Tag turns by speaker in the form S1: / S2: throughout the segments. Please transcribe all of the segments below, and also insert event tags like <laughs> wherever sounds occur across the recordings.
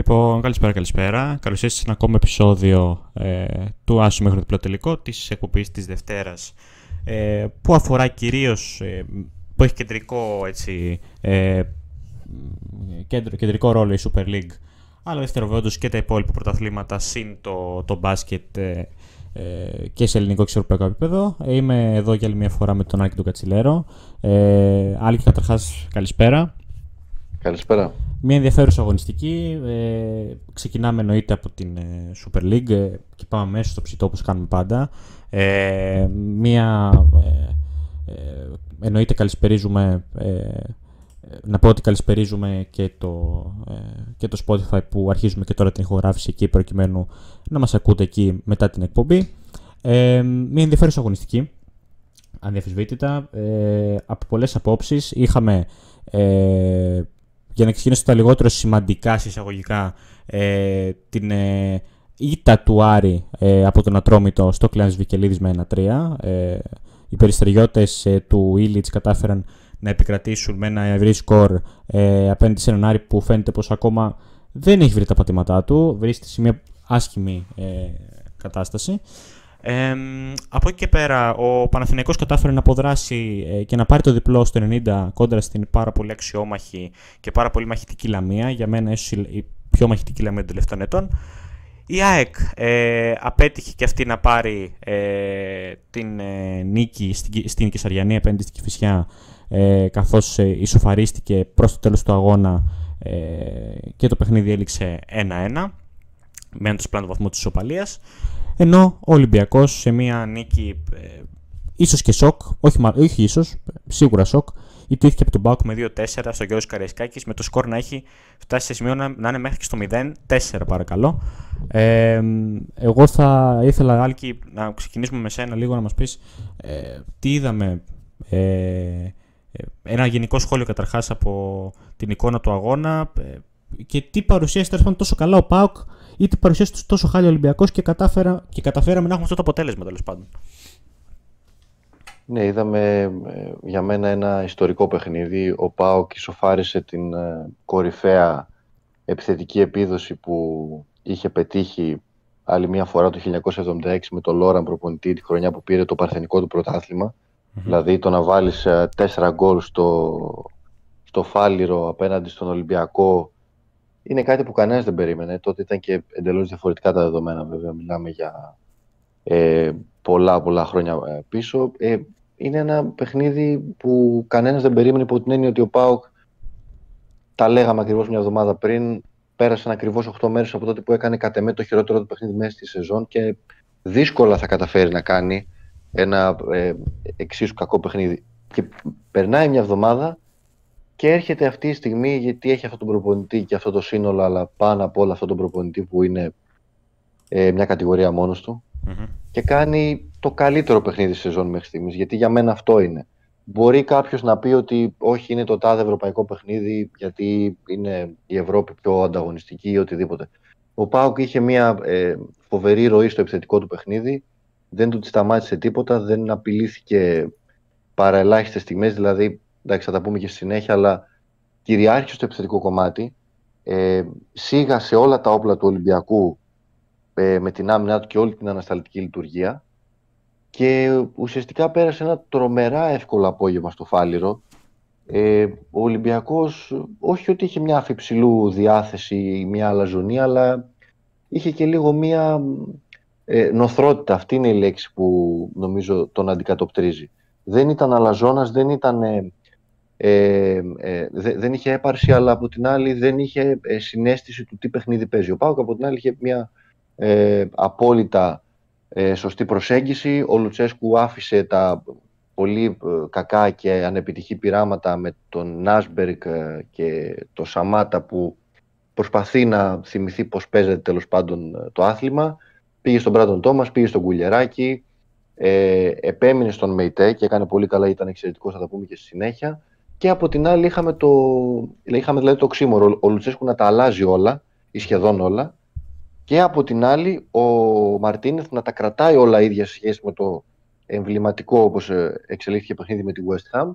S1: Λοιπόν, καλησπέρα, καλησπέρα. Καλώς ήρθατε σε ένα ακόμα επεισόδιο ε, του Άσου μέχρι το διπλό τελικό της εκπομπής της Δευτέρας. Ε, που αφορά κυρίως. Ε, που έχει κεντρικό, έτσι, ε, κέντρο, κεντρικό ρόλο η Super League, αλλά δευτεροβόντως και τα υπόλοιπα πρωταθλήματα συν το, το μπάσκετ ε, ε, και σε ελληνικό και σε ευρωπαϊκό επίπεδο. Είμαι εδώ για άλλη μια φορά με τον Άκη του Κατσιλέρο. Ε, Άλκη, καταρχάς, καλησπέρα.
S2: Καλησπέρα.
S1: Μια ενδιαφέρουσα αγωνιστική. Ε, ξεκινάμε εννοείται από την ε, Super League ε, και πάμε μέσα στο ψητό όπως κάνουμε πάντα. Ε, μια, ε, εννοείται καλησπερίζουμε, να πω ότι καλησπερίζουμε και το, και το Spotify που αρχίζουμε και τώρα την ηχογράφηση εκεί προκειμένου να μας ακούτε εκεί μετά την εκπομπή. μια ενδιαφέρουσα αγωνιστική, ανδιαφυσβήτητα, από πολλές απόψεις. Είχαμε για να ξεκινήσω τα λιγότερο σημαντικά συσταγωγικά ε, την ε, ήττα του Άρη ε, από τον Ατρόμητο στο Κλάνης Βικελίδης με 1-3. Ε, οι περιστεριώτες ε, του Ήλιτς κατάφεραν να επικρατήσουν με ένα ευρύ σκορ ε, απέναντι σε έναν Άρη που φαίνεται πως ακόμα δεν έχει βρει τα πατήματά του, βρίσκεται σε μια άσχημη ε, κατάσταση. Ε, από εκεί και πέρα, ο Παναθηναϊκός κατάφερε να αποδράσει ε, και να πάρει το διπλό στο 90 κόντρα στην πάρα πολύ αξιόμαχη και πάρα πολύ μαχητική Λαμία. Για μένα, ίσω η πιο μαχητική Λαμία των τελευταίων ετών. Η ΑΕΚ ε, απέτυχε και αυτή να πάρει ε, την ε, νίκη στην, στην Κεσαριανή απέναντι στην Κηφισιά ε, καθώς ε, ισοφαρίστηκε προς το τέλος του αγώνα ε, και το παιχνίδι έληξε 1-1 μένοντας πλέον το βαθμό της ισοπαλίας. Ενώ ο Ολυμπιακός σε μια νίκη ε, ίσως και σοκ, όχι, όχι ίσως, σίγουρα σοκ, ιτήθηκε από τον Μπάουκ με 2-4 στο Γιώργος Καραϊσκάκης με το σκορ να έχει φτάσει σε σημείο να, να είναι μέχρι και στο 0-4 παρακαλώ. Ε, εγώ θα ήθελα, Άλκη, να ξεκινήσουμε με σένα λίγο να μας πεις ε, τι είδαμε. Ε, ε, ένα γενικό σχόλιο καταρχάς από την εικόνα του αγώνα ε, και τι παρουσίασε τόσο καλά ο Πάουκ είτε παρουσίασε τόσο χάλια Ολυμπιακός και, κατάφερα, και καταφέραμε να έχουμε αυτό το αποτέλεσμα τέλος πάντων.
S2: Ναι, είδαμε ε, για μένα ένα ιστορικό παιχνίδι. Ο Πάοκ ισοφάρισε την ε, κορυφαία επιθετική επίδοση που είχε πετύχει άλλη μια φορά το 1976 με τον Λόραν προπονητή τη χρονιά που πήρε το παρθενικό του πρωταθλημα Δηλαδή το να βάλεις ε, τέσσερα γκολ στο, στο Φάληρο απέναντι στον Ολυμπιακό είναι κάτι που κανένας δεν περίμενε. Τότε ήταν και εντελώς διαφορετικά τα δεδομένα, βέβαια. Μιλάμε για ε, πολλά πολλά χρόνια ε, πίσω. Ε, είναι ένα παιχνίδι που κανένας δεν περίμενε υπό την έννοια ότι ο Πάοκ, τα λέγαμε ακριβώς μια εβδομάδα πριν, πέρασαν ακριβώς 8 μέρες από τότε που έκανε κατ' εμέ το χειρότερο του παιχνίδι μέσα στη σεζόν και δύσκολα θα καταφέρει να κάνει ένα ε, εξίσου κακό παιχνίδι. Και περνάει μια εβδομάδα και έρχεται αυτή η στιγμή γιατί έχει αυτό τον προπονητή και αυτό το σύνολο, αλλά πάνω από όλα αυτό τον προπονητή που είναι ε, μια κατηγορία μόνος του και κάνει το καλύτερο παιχνίδι της σεζόν μέχρι στιγμής. Γιατί για μένα αυτό είναι. Μπορεί κάποιος να πει ότι όχι, είναι το τάδε ευρωπαϊκό παιχνίδι, γιατί είναι η Ευρώπη πιο ανταγωνιστική ή οτιδήποτε. Ο Πάουκ είχε μια ε, φοβερή ροή στο επιθετικό του παιχνίδι. Δεν του τη σταμάτησε τίποτα, δεν απειλήθηκε παρά ελάχιστες στιγμές. Δηλαδή, εντάξει, θα τα πούμε και στη συνέχεια, αλλά κυριάρχησε στο επιθετικό κομμάτι. Ε, σίγασε όλα τα όπλα του Ολυμπιακού ε, με την άμυνά του και όλη την ανασταλτική λειτουργία και ουσιαστικά πέρασε ένα τρομερά εύκολο απόγευμα στο Φάληρο. Ε, ο Ολυμπιακός όχι ότι είχε μια αφιψηλού διάθεση ή μια αλαζονία, αλλά είχε και λίγο μια ε, νοθρότητα. Αυτή είναι η λέξη που νομίζω τον αντικατοπτρίζει. Δεν ήταν αλαζόνας, δεν ήταν ε, ε, ε δεν είχε έπαρση, αλλά από την άλλη δεν είχε ε, συνέστηση του τι παιχνίδι παίζει. Ο Πάουκ από την άλλη είχε μια ε, απόλυτα ε, σωστή προσέγγιση. Ο Λουτσέσκου άφησε τα πολύ κακά και ανεπιτυχή πειράματα με τον Νάσμπεργκ και το Σαμάτα που προσπαθεί να θυμηθεί πώς παίζεται τέλος πάντων το άθλημα. Πήγε στον Μπράντον Τόμας, πήγε στον Κουλιεράκη, ε, επέμεινε στον Μεϊτέ και έκανε πολύ καλά, ήταν εξαιρετικός, θα τα πούμε και στη συνέχεια. Και από την άλλη είχαμε, το, είχαμε δηλαδή το οξύμορο, ο Λουτσέσκου να τα αλλάζει όλα ή σχεδόν όλα. Και από την άλλη ο Μαρτίνεθ να τα κρατάει όλα ίδια σε σχέση με το εμβληματικό όπως ε, εξελίχθηκε παιχνίδι με τη West Ham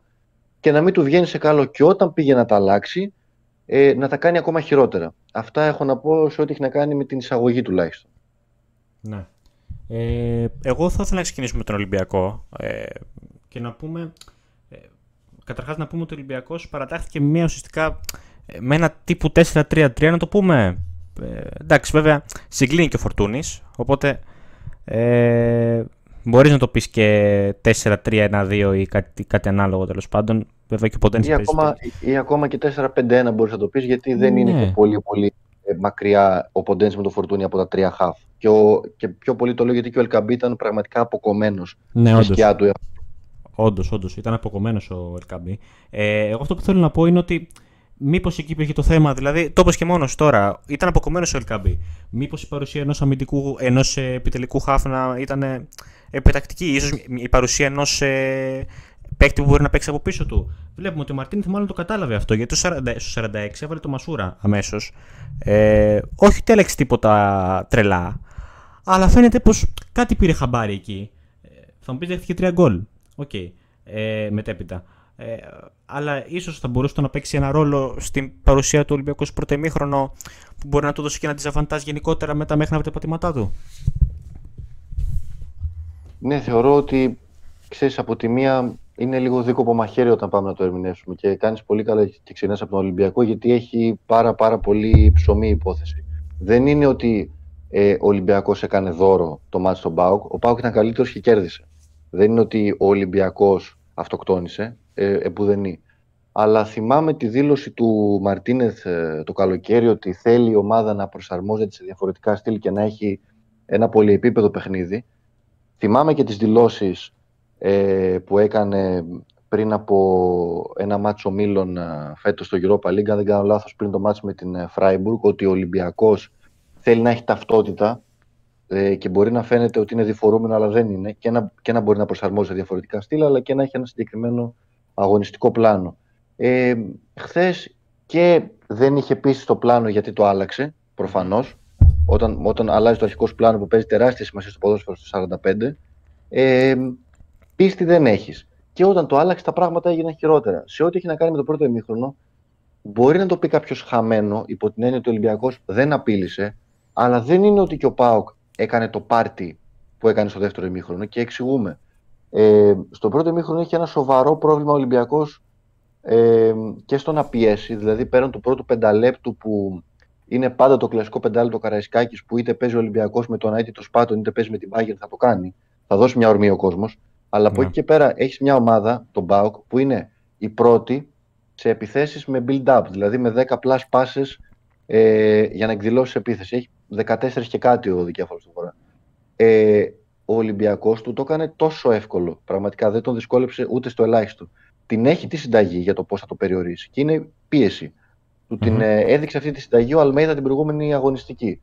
S2: και να μην του βγαίνει σε καλό και όταν πήγε να τα αλλάξει ε, να τα κάνει ακόμα χειρότερα. Αυτά έχω να πω σε ό,τι έχει να κάνει με την εισαγωγή τουλάχιστον.
S1: Ναι. Ε, εγώ θα ήθελα να ξεκινήσουμε με τον Ολυμπιακό ε, και να πούμε. Ε, Καταρχάς, να πούμε ότι ο Ολυμπιακός παρατάχθηκε με μια ουσιαστικά ε, με ένα τύπου 4-3-3, να το πούμε. Ε, εντάξει, βέβαια, συγκλίνει και ο Φορτούνης. Οπότε ε, μπορείς να το πεις και 4-3-1-2 ή κάτι, κάτι ανάλογο τέλος πάντων. Βέβαια και ποτέ
S2: ή, ακόμα, ή ακόμα και 4-5-1 μπορείς να το πεις, γιατί δεν ναι. είναι και πολύ, πολύ ε, μακριά ο Ποντένς με το Φορτούνι από τα τρία χαφ. Και, ο, και πιο πολύ το λέω γιατί και ο Ελκαμπή ήταν πραγματικά αποκομμένος
S1: ναι, στη σκιά του. Όντως, όντως. Ήταν αποκομμένος ο Ελκαμπή. Ε, εγώ αυτό που θέλω να πω είναι ότι μήπως εκεί υπήρχε το θέμα, δηλαδή το είπε και μόνος τώρα, ήταν αποκομμένος ο Ελκαμπή. Μήπως η παρουσία ενός αμυντικού, ενός επιτελικού χαφ να ήταν επιτακτική, ίσως η παρουσία ενός ε, παίκτη που μπορεί να παίξει από πίσω του. Βλέπουμε ότι ο Μαρτίνεθ μάλλον το κατάλαβε αυτό γιατί στο 46 έβαλε το Μασούρα αμέσως. Ε, όχι ότι άλλαξε τίποτα τρελά, αλλά φαίνεται πως κάτι πήρε χαμπάρι εκεί. Ε, θα μου πεις δέχτηκε τρία γκολ. OK. Okay. Ε, μετέπειτα. Ε, αλλά ίσως θα μπορούσε να παίξει ένα ρόλο στην παρουσία του Ολυμπιακού στο πρώτο που μπορεί να του δώσει και ένα διζαβαντάζ γενικότερα μετά μέχρι να βρει τα πατήματά του.
S2: Ναι, θεωρώ ότι ξέρεις από τη μία είναι λίγο δίκοπο μαχαίρι όταν πάμε να το ερμηνεύσουμε και κάνεις πολύ καλά και ξεκινά από τον Ολυμπιακό γιατί έχει πάρα πάρα πολύ ψωμί υπόθεση. Δεν είναι ότι ε, ο Ολυμπιακός έκανε δώρο το μάτι στον Πάουκ. Ο Πάουκ ήταν καλύτερος και κέρδισε. Δεν είναι ότι ο Ολυμπιακός αυτοκτόνησε, ε, επουδενή. Αλλά θυμάμαι τη δήλωση του Μαρτίνεθ ε, το καλοκαίρι ότι θέλει η ομάδα να προσαρμόζεται σε διαφορετικά στυλ και να έχει ένα πολυεπίπεδο παιχνίδι. Θυμάμαι και τις δηλώσεις ε, που έκανε πριν από ένα μάτσο Μίλων ε, φέτος στο Europa League, αν δεν κάνω λάθος πριν το μάτσο με την Φράιμπουργκ, ότι ο Ολυμπιακός θέλει να έχει ταυτότητα ε, και μπορεί να φαίνεται ότι είναι διφορούμενο, αλλά δεν είναι, και να, και να μπορεί να προσαρμόζει σε διαφορετικά στήλα, αλλά και να έχει ένα συγκεκριμένο αγωνιστικό πλάνο. Ε, Χθες και δεν είχε πείσει στο πλάνο γιατί το άλλαξε, προφανώς. Όταν, όταν αλλάζει το αρχικό πλάνο που παίζει τεράστια σημασία στο ποδόσφαιρο στο 45, ε, πίστη δεν έχεις. Και όταν το άλλαξε, τα πράγματα έγιναν χειρότερα. Σε ό,τι έχει να κάνει με το πρώτο ημίχρονο, μπορεί να το πει κάποιος χαμένο, υπό την έννοια ότι ο Ολυμπιακός δεν απείλησε, αλλά δεν είναι ότι και ο Πάοκ έκανε το πάρτι που έκανε στο δεύτερο ημίχρονο και εξηγούμε. Ε, στο πρώτο ημίχρονο έχει ένα σοβαρό πρόβλημα ο Ολυμπιακός ε, και στο να πιέσει, δηλαδή πέραν του πρώτου πενταλέπτου που είναι πάντα το κλασικό πεντάλεπτο Καραϊσκάκης που είτε παίζει ο Ολυμπιακός με τον το Σπάτον είτε παίζει με την Bayern θα το κάνει. Θα δώσει μια ορμή ο κόσμος. Αλλά από ναι. εκεί και πέρα έχεις μια ομάδα, τον Μπάουκ, που είναι η πρώτη σε επιθέσεις με build-up, δηλαδή με 10 plus passes ε, για να εκδηλώσεις επίθεση. Έχει 14 και κάτι ο δικέφαλο του φορά. Ε, ο Ολυμπιακός του το έκανε τόσο εύκολο. Πραγματικά δεν τον δυσκόλεψε ούτε στο ελάχιστο. Την έχει τη συνταγή για το πώς θα το περιορίσει. Και είναι πίεση. Του την ε, έδειξε αυτή τη συνταγή ο Αλμέιδα την προηγούμενη αγωνιστική.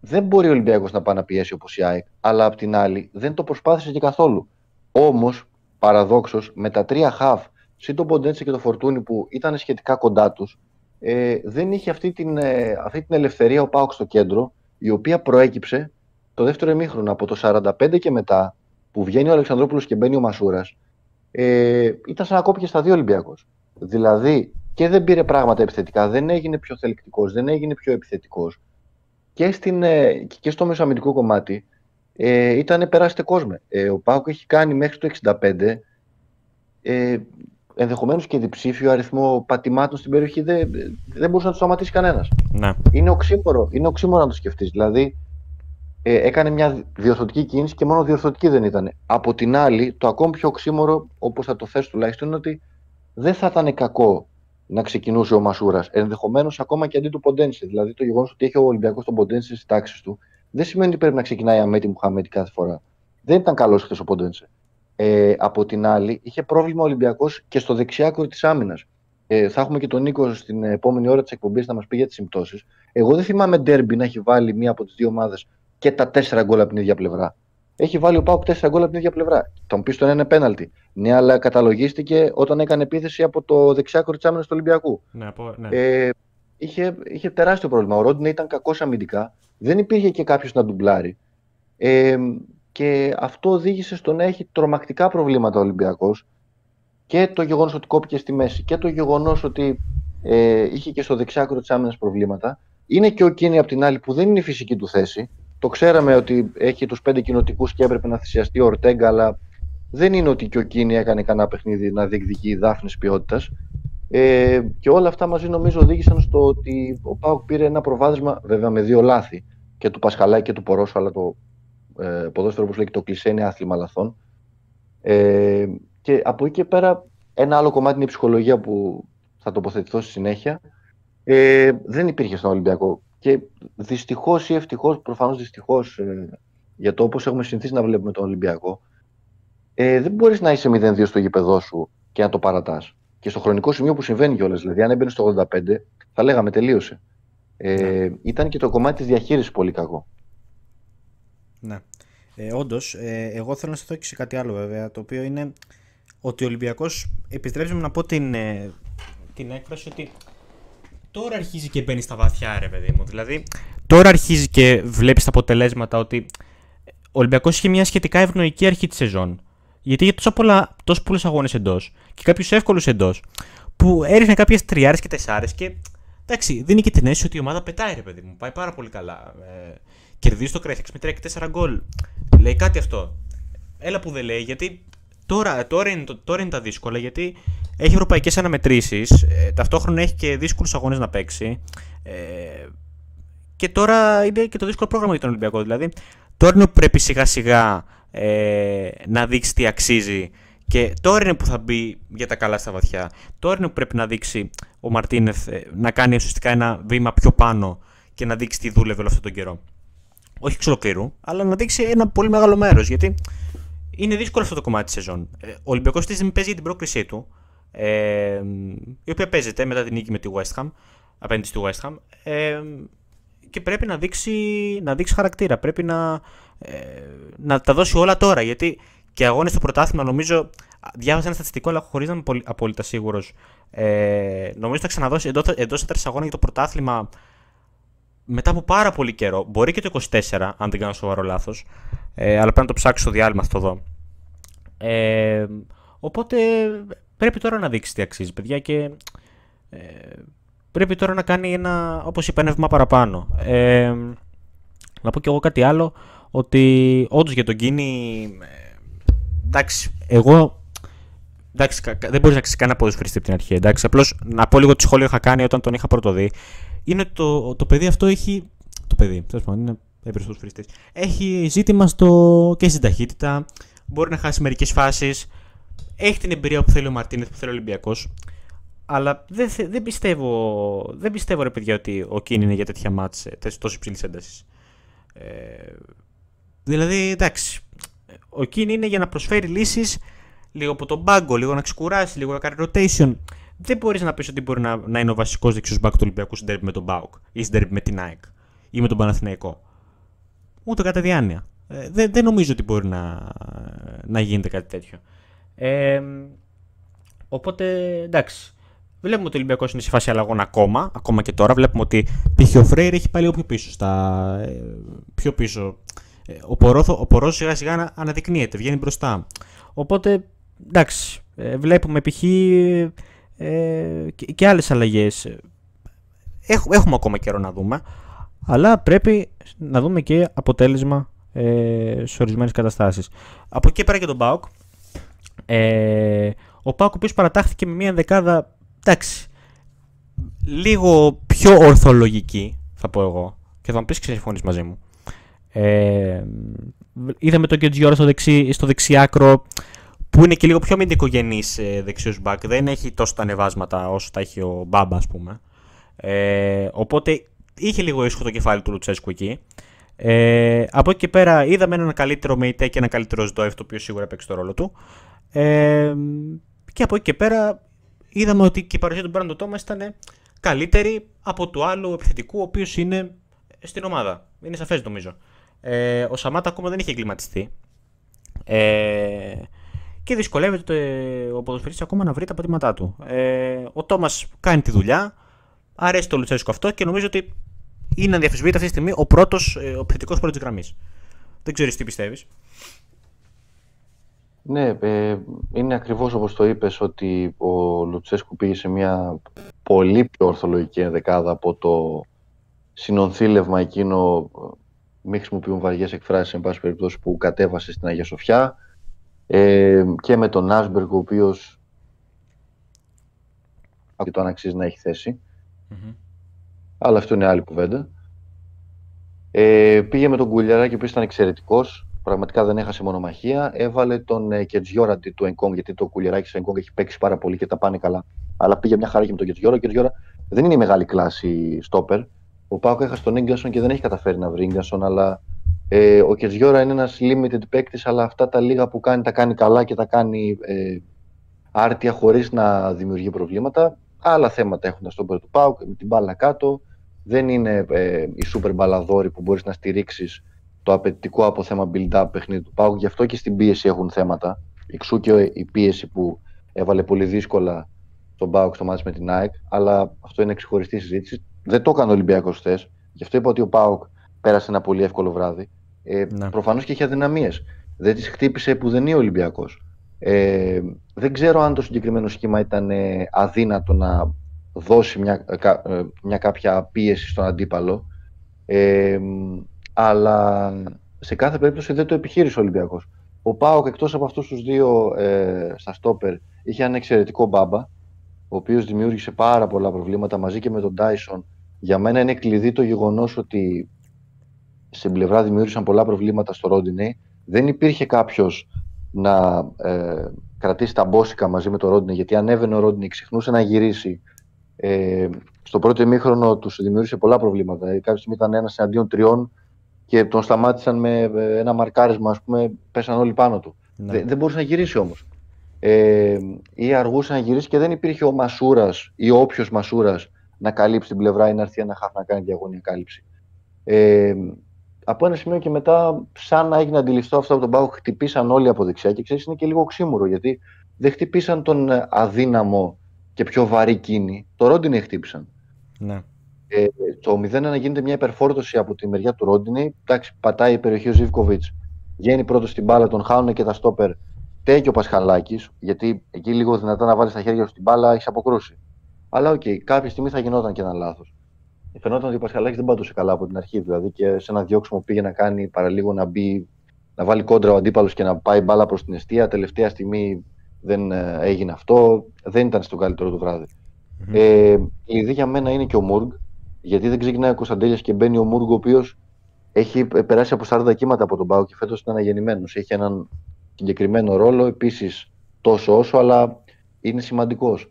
S2: Δεν μπορεί ο Ολυμπιακός να πάει να πιέσει όπως η ΑΕΚ, αλλά απ' την άλλη δεν το προσπάθησε και καθόλου. Όμως, παραδόξως, με τα τρία χαφ, συν τον Ποντέντσε και το Φορτούνι που ήταν σχετικά κοντά τους, ε, δεν είχε αυτή την, ε, αυτή την ελευθερία ο Πάοξ στο κέντρο, η οποία προέκυψε το δεύτερο εμίχρονο από το 45 και μετά, που βγαίνει ο Αλεξανδρόπουλος και μπαίνει ο Μασούρας, ε, ήταν σαν να κόπηκε στα δύο Ολυμπιακό. Δηλαδή, και δεν πήρε πράγματα επιθετικά, δεν έγινε πιο θελκτικός, δεν έγινε πιο επιθετικός. Και, στην, ε, και στο μεσοαμυντικό κομμάτι ε, ήταν περάστες κόσμο. Ε, ο Πάουκ έχει κάνει μέχρι το 65 ε, ενδεχομένως και διψήφιο αριθμό πατημάτων στην περιοχή δεν, δεν μπορούσε να το σταματήσει κανένας.
S1: Ναι.
S2: Είναι οξύμορο, είναι οξύμορο να το σκεφτείς. Δηλαδή, ε, έκανε μια διορθωτική κίνηση και μόνο διορθωτική δεν ήταν. Από την άλλη, το ακόμη πιο οξύμορο, όπως θα το θες τουλάχιστον, είναι ότι δεν θα ήταν κακό να ξεκινούσε ο Μασούρας. Ενδεχομένως ακόμα και αντί του Ποντένσε. Δηλαδή, το γεγονός ότι έχει ο Ολυμπιακός τον Ποντένσε στις τάξεις του, δεν σημαίνει ότι πρέπει να ξεκινάει αμέτη Μουχαμέτη κάθε φορά. Δεν ήταν καλός χθες ο Ποντένσε. Ε, από την άλλη, είχε πρόβλημα ο Ολυμπιακός και στο δεξιάκρο της άμυνας. Ε, θα έχουμε και τον Νίκο στην επόμενη ώρα της εκπομπής να μας πει για τις συμπτώσεις. Εγώ δεν θυμάμαι ντέρμπι να έχει βάλει μία από τις δύο ομάδες και τα τέσσερα γκολ από την ίδια πλευρά. Έχει βάλει ο Πάουκ τέσσερα γκολ από την ίδια πλευρά. Τον πεις τον ένα πέναλτι. Ναι, αλλά καταλογίστηκε όταν έκανε επίθεση από το δεξιάκρο της άμυνας του Ολυμπιακού.
S1: Ναι, από, ναι.
S2: Ε, είχε, είχε τεράστιο πρόβλημα. Ο Ρόντινε ήταν κακός αμυντικά. Δεν υπήρχε και κάποιος να ντουμπλάρει. Ε, και αυτό οδήγησε στο να έχει τρομακτικά προβλήματα ο Ολυμπιακός και το γεγονός ότι κόπηκε στη μέση και το γεγονός ότι Ε, είχε και στο δεξιάκρο της άμυνας προβλήματα. Είναι και ο Κίνη από την άλλη που δεν είναι η φυσική του θέση. Το ξέραμε ότι έχει τους πέντε κοινοτικούς και έπρεπε να θυσιαστεί ο Ορτέγκα, αλλά δεν είναι ότι και ο Κίνη έκανε κανένα παιχνίδι να διεκδικεί δάφνη ποιότητας. Ε, και όλα αυτά μαζί νομίζω οδήγησαν στο ότι ο Πάουκ πήρε ένα προβάδισμα, βέβαια με δύο λάθη, και του Πασχαλάκη και του Πορόσου, αλλά το ε, ποδόσφαιρο, όπως λέει, το κλεισέ είναι άθλημα λαθών. Ε, και από εκεί και πέρα, ένα άλλο κομμάτι είναι η ψυχολογία που θα τοποθετηθώ στη συνέχεια. Ε, δεν υπήρχε στον Ολυμπιακό. Και δυστυχώς ή ευτυχώς, προφανώς δυστυχώς, ε, για το όπως έχουμε συνηθίσει να βλέπουμε τον Ολυμπιακό, ε, δεν μπορείς να είσαι 0-2 στο γήπεδό σου και να το παρατάς. Και στο χρονικό σημείο που συμβαίνει κιόλας. Δηλαδή, αν έμπαινε στο 85, θα λέγαμε τελείωσε. Ε, ναι. Ήταν και το κομμάτι της διαχείρισης πολύ κακό.
S1: Ναι. Ε, Όντως, ε, εγώ θέλω να σα και σε κάτι άλλο βέβαια, το οποίο είναι ότι ο Ολυμπιακός, επιτρέψτε μου να πω την, ε, την έκφραση ότι τώρα αρχίζει και μπαίνει στα βαθιά, ρε παιδί μου. Δηλαδή, τώρα αρχίζει και βλέπεις τα αποτελέσματα ότι ο Ολυμπιακός είχε μια σχετικά ευνοϊκή αρχή της σεζόν. Γιατί είχε τόσο, πολλά, τόσο πολλού αγώνες εντός και κάποιους εύκολους εντός που έριχνε κάποιες τριάρες και τεσσάρες και εντάξει, δίνει και την αίσθηση ότι η ομάδα πετάει, ρε παιδί μου. Πάει πάρα πολύ καλά. Ε, κερδίζει το Κρέθεξ με 3 και 4 γκολ. Λέει κάτι αυτό. Έλα που δεν λέει, γιατί τώρα, τώρα, είναι, τώρα είναι τα δύσκολα, γιατί έχει ευρωπαϊκές αναμετρήσεις, ε, ταυτόχρονα έχει και δύσκολους αγώνες να παίξει. Ε, και τώρα είναι και το δύσκολο πρόγραμμα για τον Ολυμπιακό. Δηλαδή, τώρα είναι που πρέπει σιγά σιγά ε, να δείξει τι αξίζει. Και τώρα είναι που θα μπει για τα καλά στα βαθιά. Τώρα είναι που πρέπει να δείξει ο Μαρτίνεθ ε, να κάνει ουσιαστικά ένα βήμα πιο πάνω και να δείξει τι δούλευε όλο αυτόν τον καιρό. Όχι εξ ολοκλήρου, αλλά να δείξει ένα πολύ μεγάλο μέρος. Γιατί είναι δύσκολο αυτό το κομμάτι της σεζόν. Ε, ο Ολυμπιακός της παίζει για την πρόκρισή του, ε, η οποία παίζεται μετά την νίκη με τη West Ham, απέναντι στη West Ham. Ε, και πρέπει να δείξει, να δείξει χαρακτήρα. Πρέπει να, ε, να τα δώσει όλα τώρα. Γιατί και αγώνες στο πρωτάθλημα, νομίζω. Διάβασα ένα στατιστικό, αλλά χωρίς να είμαι απόλυτα σίγουρος. Ε, νομίζω θα ξαναδώσει εντός, εντός τέσσερα αγώνα για το πρωτάθλημα μετά από πάρα πολύ καιρό. Μπορεί και το 24, αν δεν κάνω σοβαρό λάθος. Ε, αλλά πρέπει να το ψάξω στο διάλειμμα αυτό εδώ. Ε, οπότε πρέπει τώρα να δείξεις τι αξίζει, παιδιά, και ε, πρέπει τώρα να κάνει ένα, όπως είπα, ένα βήμα παραπάνω. Ε, να πω κι εγώ κάτι άλλο, ότι όντως για τον Κίνη, ε, εντάξει, εγώ Εντάξει, δεν μπορείς να ξέρεις κανένα ποδοσφαιριστή από την αρχή. Εντάξει, απλώς να πω λίγο τι σχόλιο είχα κάνει όταν τον είχα πρωτοδεί. Είναι το, το παιδί αυτό έχει. Το παιδί, τέλος πάντων, είναι έμπειρο ποδοσφαιριστή. Έχει ζήτημα στο... και στην ταχύτητα. Μπορεί να χάσει μερικές φάσεις. Έχει την εμπειρία που θέλει ο Μαρτίνεθ, που θέλει ο Ολυμπιακός. Αλλά δεν, δεν, πιστεύω, δεν πιστεύω, ρε παιδιά, ότι ο Κίν είναι για τέτοια μάτς τόσο υψηλή έντασης. Ε, δηλαδή, εντάξει, ο Κίν είναι για να προσφέρει λύσεις λίγο από τον πάγκο, λίγο να ξεκουράσει, λίγο να κάνει rotation. Δεν μπορείς να πεις ότι μπορεί να, να είναι ο βασικός δεξιός μπακ του Ολυμπιακού στην με τον Μπάουκ ή στην με την ΑΕΚ ή με τον Παναθηναϊκό. Ούτε κατά διάνοια. Ε, δεν, δεν νομίζω ότι μπορεί να, να γίνεται κάτι τέτοιο. Ε, οπότε εντάξει. Βλέπουμε ότι ο Ολυμπιακός είναι σε φάση αλλαγών ακόμα, ακόμα και τώρα. Βλέπουμε ότι π.χ. ο Φρέιρ έχει πάει λίγο πιο πίσω. Στα, ε, πιο πίσω. Ε, ο Πορόθο, ο σιγά σιγά αναδεικνύεται, βγαίνει μπροστά. Οπότε εντάξει, ε, βλέπουμε π.χ. Ε, και, και άλλες αλλαγές. έχουμε ακόμα καιρό να δούμε, αλλά πρέπει να δούμε και αποτέλεσμα ε, σε ορισμένες καταστάσεις. Από εκεί πέρα και τον Μπάουκ. Ε, ο Πάουκ ο οποίος παρατάχθηκε με μια δεκάδα, εντάξει, λίγο πιο ορθολογική, θα πω εγώ, και θα μου πεις και συμφωνείς μαζί μου. Ε, είδαμε τον Κεντζιόρα στο, δεξί, στο δεξιάκρο που είναι και λίγο πιο μυντικογενή ε, δεξιός μπακ. Δεν έχει τόσο τα ανεβάσματα όσο τα έχει ο Μπάμπα, ας πούμε. Ε, οπότε είχε λίγο ήσυχο το κεφάλι του Λουτσέσκου εκεί. Ε, από εκεί και πέρα είδαμε έναν καλύτερο Μεϊτέ και ένα καλύτερο Σντόεφ, το οποίο σίγουρα παίξει το ρόλο του. Ε, και από εκεί και πέρα είδαμε ότι και η παρουσία του Μπράντο Τόμας ήταν καλύτερη από του άλλου επιθετικού, ο οποίος είναι στην ομάδα. Είναι σαφές νομίζω. Ε, ο Σαμάτα ακόμα δεν είχε εγκληματιστεί. Ε, και δυσκολεύεται ο ποδοσφαιριστής ακόμα να βρει τα πατήματά του. Ε, ο Τόμας κάνει τη δουλειά, αρέσει το Λουτσέσκο αυτό και νομίζω ότι είναι αδιαφεσβήτητα αυτή τη στιγμή ο πρώτος ε, ο επιθετικός πρώτης γραμμής. Δεν ξέρεις τι πιστεύεις.
S2: Ναι, ε, είναι ακριβώς όπως το είπες ότι ο Λουτσέσκου πήγε σε μια πολύ πιο ορθολογική δεκάδα από το συνονθήλευμα εκείνο μη χρησιμοποιούν βαριές εκφράσεις εν πάση περιπτώσει που κατέβασε στην Αγία Σοφιά ε, και με τον Άσμπεργκ ο οποίος και το αν αξίζει να έχει αλλά αυτό είναι άλλη κουβέντα ε, πήγε με τον Κουλιαράκη που ήταν εξαιρετικός πραγματικά δεν έχασε μονομαχία. Έβαλε τον ε, Κετζιόρα αντί του Εγκόγκ, γιατί το κουλιαράκι του Εγκόγκ έχει παίξει πάρα πολύ και τα πάνε καλά. Αλλά πήγε μια χαρά και με τον Κετζιόρα. Ο Κετζιόρα δεν είναι η μεγάλη κλάση στόπερ. Ο Πάουκ έχασε τον γκασον και δεν έχει καταφέρει να βρει γκασον, αλλά ε, ο Κετζιόρα είναι ένας limited παίκτης, αλλά αυτά τα λίγα που κάνει τα κάνει καλά και τα κάνει ε, άρτια χωρίς να δημιουργεί προβλήματα. Άλλα θέματα έχουν τα στόπερ του Πάουκ, με την μπάλα κάτω. Δεν είναι ε, η super μπαλαδόρη που μπορείς να στηρίξεις το απαιτητικό από θέμα build-up παιχνίδι του Πάουκ. Γι' αυτό και στην πίεση έχουν θέματα. Εξού και η πίεση που έβαλε πολύ δύσκολα τον Πάουκ στο μάτι με την ΑΕΚ. Αλλά αυτό είναι ξεχωριστή συζήτηση. Δεν το έκανε ο Ολυμπιακός χθες. Γι' αυτό είπα ότι ο Πάουκ πέρασε ένα πολύ εύκολο βράδυ. Ε, ναι. Προφανώς και είχε αδυναμίες. Δεν τις χτύπησε που δεν είναι ο Ολυμπιακός. Ε, δεν ξέρω αν το συγκεκριμένο σχήμα ήταν ε, αδύνατο να δώσει μια, ε, μια κάποια πίεση στον αντίπαλο. Ε, αλλά σε κάθε περίπτωση δεν το επιχείρησε ο Ολυμπιακός. Ο Πάοκ εκτός από αυτούς τους δύο ε, στα στόπερ είχε ένα εξαιρετικό μπάμπα, ο οποίος δημιούργησε πάρα πολλά προβλήματα μαζί και με τον Τάισον. Για μένα είναι κλειδί το γεγονός ότι στην πλευρά δημιούργησαν πολλά προβλήματα στο Ρόντινεϊ. Δεν υπήρχε κάποιος να ε, κρατήσει τα μπόσικα μαζί με τον Ρόντινεϊ, γιατί ανέβαινε ο Ρόντινεϊ, ξεχνούσε να γυρίσει. Ε, στο πρώτο ημίχρονο τους δημιούργησε πολλά προβλήματα. Ε, κάποια στιγμή ήταν ένας εναντίον τριών και τον σταμάτησαν με ε, ένα μαρκάρισμα, ας πούμε, πέσαν όλοι πάνω του. Ναι. Δεν, δεν μπορούσε να γυρίσει όμως. Ε, ή αργούσε να γυρίσει και δεν υπήρχε ο Μασούρας ή όποιος Μασούρας να καλύψει την πλευρά ή να έρθει ένα χάφ να κάνει διαγωνία κάλυψη. Ε, από ένα σημείο και μετά, σαν να έγινε αντιληφθώ αυτό από τον Πάο, χτυπήσαν όλοι από δεξιά και ξέρεις, είναι και λίγο ξύμουρο γιατί δεν χτυπήσαν τον ε, αδύναμο και πιο βαρύ Κίνι. Το Ροντινέι χτύπησαν. Ναι. Ε, το 0-1 γίνεται μια υπερφόρτωση από τη μεριά του Ροντινέι. Εντάξει, πατάει περιοχή ο Ζίβκοβιτς. Βγαίνει πρώτος στην μπάλα, τον χάνουν και τα στόπερ. Φταίει και ο Πασχαλάκης, γιατί εκεί λίγο δυνατά να βάλεις τα χέρια σου στην μπάλα έχεις, αποκρούσει. Αλλά OK, okay, κάποια στιγμή θα γινόταν και ένα λάθος. Φαινόταν ότι ο Πασχαλάκης δεν πατούσε καλά από την αρχή, δηλαδή και σε ένα διώξιμο πήγε να κάνει παραλίγο να μπει, να βάλει κόντρα ο αντίπαλος και να πάει μπάλα προς την αιστεία. Τελευταία στιγμή δεν ε, έγινε αυτό. Δεν ήταν στο καλύτερο του βράδυ. Mm-hmm. Ε, η για μένα είναι και ο Μούργκ, γιατί δεν ξεκινάει ο Κωνσταντέλιας και μπαίνει ο Μούργο, ο οποίος έχει περάσει από 40 κύματα από τον Πάο και φέτος είναι αναγεννημένο. Έχει έναν συγκεκριμένο ρόλο, επίσης τόσο όσο, αλλά είναι σημαντικός.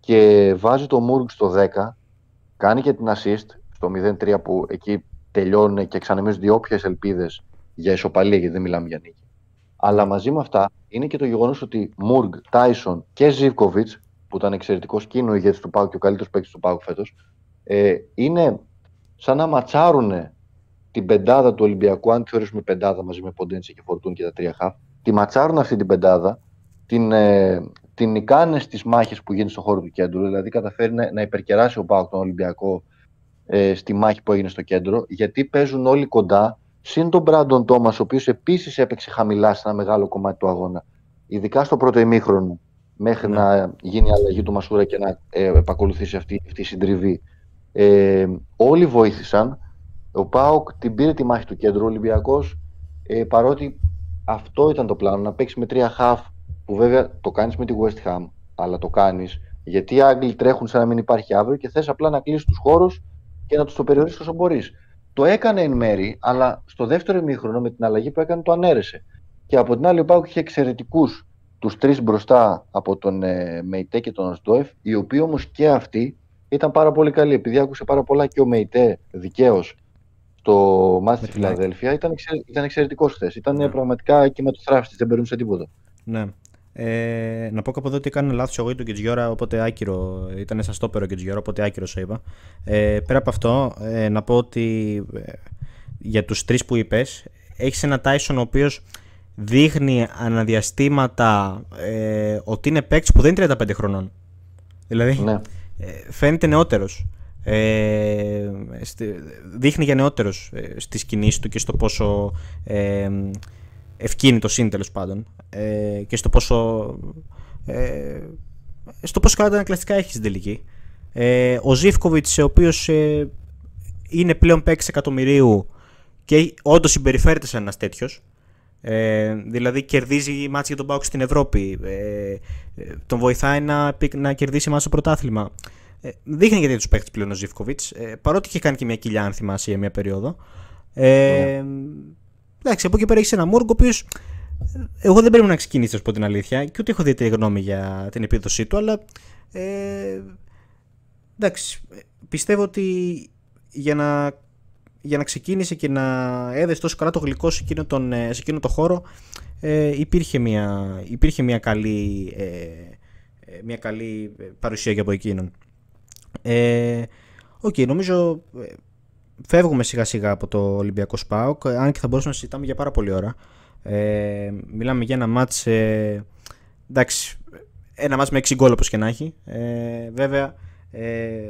S2: Και βάζει το Μούργ στο 10, κάνει και την assist στο 0-3 που εκεί τελειώνουν και ξανεμίζονται όποιες ελπίδες για ισοπαλία, γιατί δεν μιλάμε για νίκη. Αλλά μαζί με αυτά είναι και το γεγονός ότι Μούργ, Τάισον και Ζήβκοβιτ, που ήταν εξαιρετικό και είναι ο ηγέτης του Πάου και ο καλύτερος παίκτης του Πάου φέτος, ε, είναι σαν να ματσάρουν την πεντάδα του Ολυμπιακού, αν θεωρήσουμε πεντάδα μαζί με Ποντέντσι και Φορτούν και τα τρία χαφ, τη ματσάρουν αυτή την πεντάδα, την, ε, την νικάνε στις μάχες που γίνουν στο χώρο του κέντρου, δηλαδή καταφέρει να, να υπερκεράσει ο Πάοκ τον Ολυμπιακό ε, στη μάχη που έγινε στο κέντρο, γιατί παίζουν όλοι κοντά, συν τον Μπράντον Τόμας, ο οποίος επίσης έπαιξε χαμηλά σε ένα μεγάλο κομμάτι του αγώνα, ειδικά στο πρώτο ημίχρονο, μέχρι ναι. να γίνει η αλλαγή του Μασούρα και να ε, επακολουθήσει αυτή, αυτή η συντριβή. Ε, όλοι βοήθησαν. Ο Πάοκ την πήρε τη μάχη του κέντρου. Ο Ολυμπιακός, ε, παρότι αυτό ήταν το πλάνο, να παίξει με τρία χαφ, που βέβαια το κάνεις με τη West Ham, αλλά το κάνεις γιατί οι Άγγλοι τρέχουν σαν να μην υπάρχει αύριο και θες απλά να κλείσεις τους χώρους και να τους το περιορίσεις όσο μπορείς. Το έκανε εν μέρη, αλλά στο δεύτερο ημίχρονο με την αλλαγή που έκανε το ανέρεσε. Και από την άλλη, ο Πάοκ είχε εξαιρετικούς τους τρεις μπροστά από τον ε, Μεϊτέ και τον Οσντόεφ, οι οποίοι όμως και αυτοί ήταν πάρα πολύ καλή. Επειδή άκουσε πάρα πολλά και ο Μεϊτέ δικαίως στο μάτι της Φιλαδέλφια, ήταν, ήταν εξαιρετικός χθες. Ήταν ναι. πραγματικά εκεί με το θράψτη, δεν περνούσε τίποτα.
S1: Ναι. Ε, να πω κάπου εδώ ότι έκανε λάθος εγώ ή τον Κιτζιόρα, οπότε άκυρο. Ήταν σαν στόπερο Κιτζιόρα, οπότε άκυρο σε είπα. Ε, πέρα από αυτό, ε, να πω ότι ε, για τους τρεις που είπες, έχεις ένα Τάισον ο οποίος δείχνει αναδιαστήματα ε, ότι είναι παίκτης που δεν είναι 35 χρονών. Δηλαδή, ναι. Ε, φαίνεται νεότερος. Ε, δείχνει για νεότερος ε, στις κινήσεις του και στο πόσο ε, ευκίνητος είναι τέλος πάντων ε, και στο πόσο. Ε, στο πόσο καλά τα ανακλαστικά έχεις στην τελική. Ε, ο Ζήφκοβιτς, ο οποίος ε, είναι πλέον παίκτης εκατομμυρίου και όντως συμπεριφέρεται σαν ένας τέτοιος. Ε, δηλαδή κερδίζει μάτς για τον Πάουκ στην Ευρώπη. Ε, τον βοηθάει να, να κερδίσει μάτς στο πρωτάθλημα. Ε, δείχνει γιατί τους παίχτε πλέον ο Ζήφκοβιτς. Ε, παρότι είχε κάνει και μια κοιλιά, αν θυμάσαι, για μια περίοδο. Ε, Εντάξει, από εκεί πέρα έχεις ένα Μόργκο, ο οποίος εγώ δεν πρέπει να ξεκινήσω, να πω την αλήθεια, και ούτε έχω ιδιαίτερη γνώμη για την επίδοσή του, αλλά. Ε, εντάξει, πιστεύω ότι για να, για να ξεκίνησε και να έδεσε τόσο καλά το γλυκό σε εκείνο τον, σε εκείνο το χώρο, ε, υπήρχε, μια, υπήρχε μια, καλή, ε, μια καλή παρουσία και από εκείνον. Ε, okay, νομίζω φεύγουμε σιγά σιγά από το Ολυμπιακό ΣΠΑΟΚ, αν και θα μπορούσαμε να συζητάμε για πάρα πολλή ώρα. Ε, μιλάμε για ένα μάτς, ε, εντάξει, ένα μάτς με 6 γκολ όπως και να έχει. Ε, βέβαια, ε,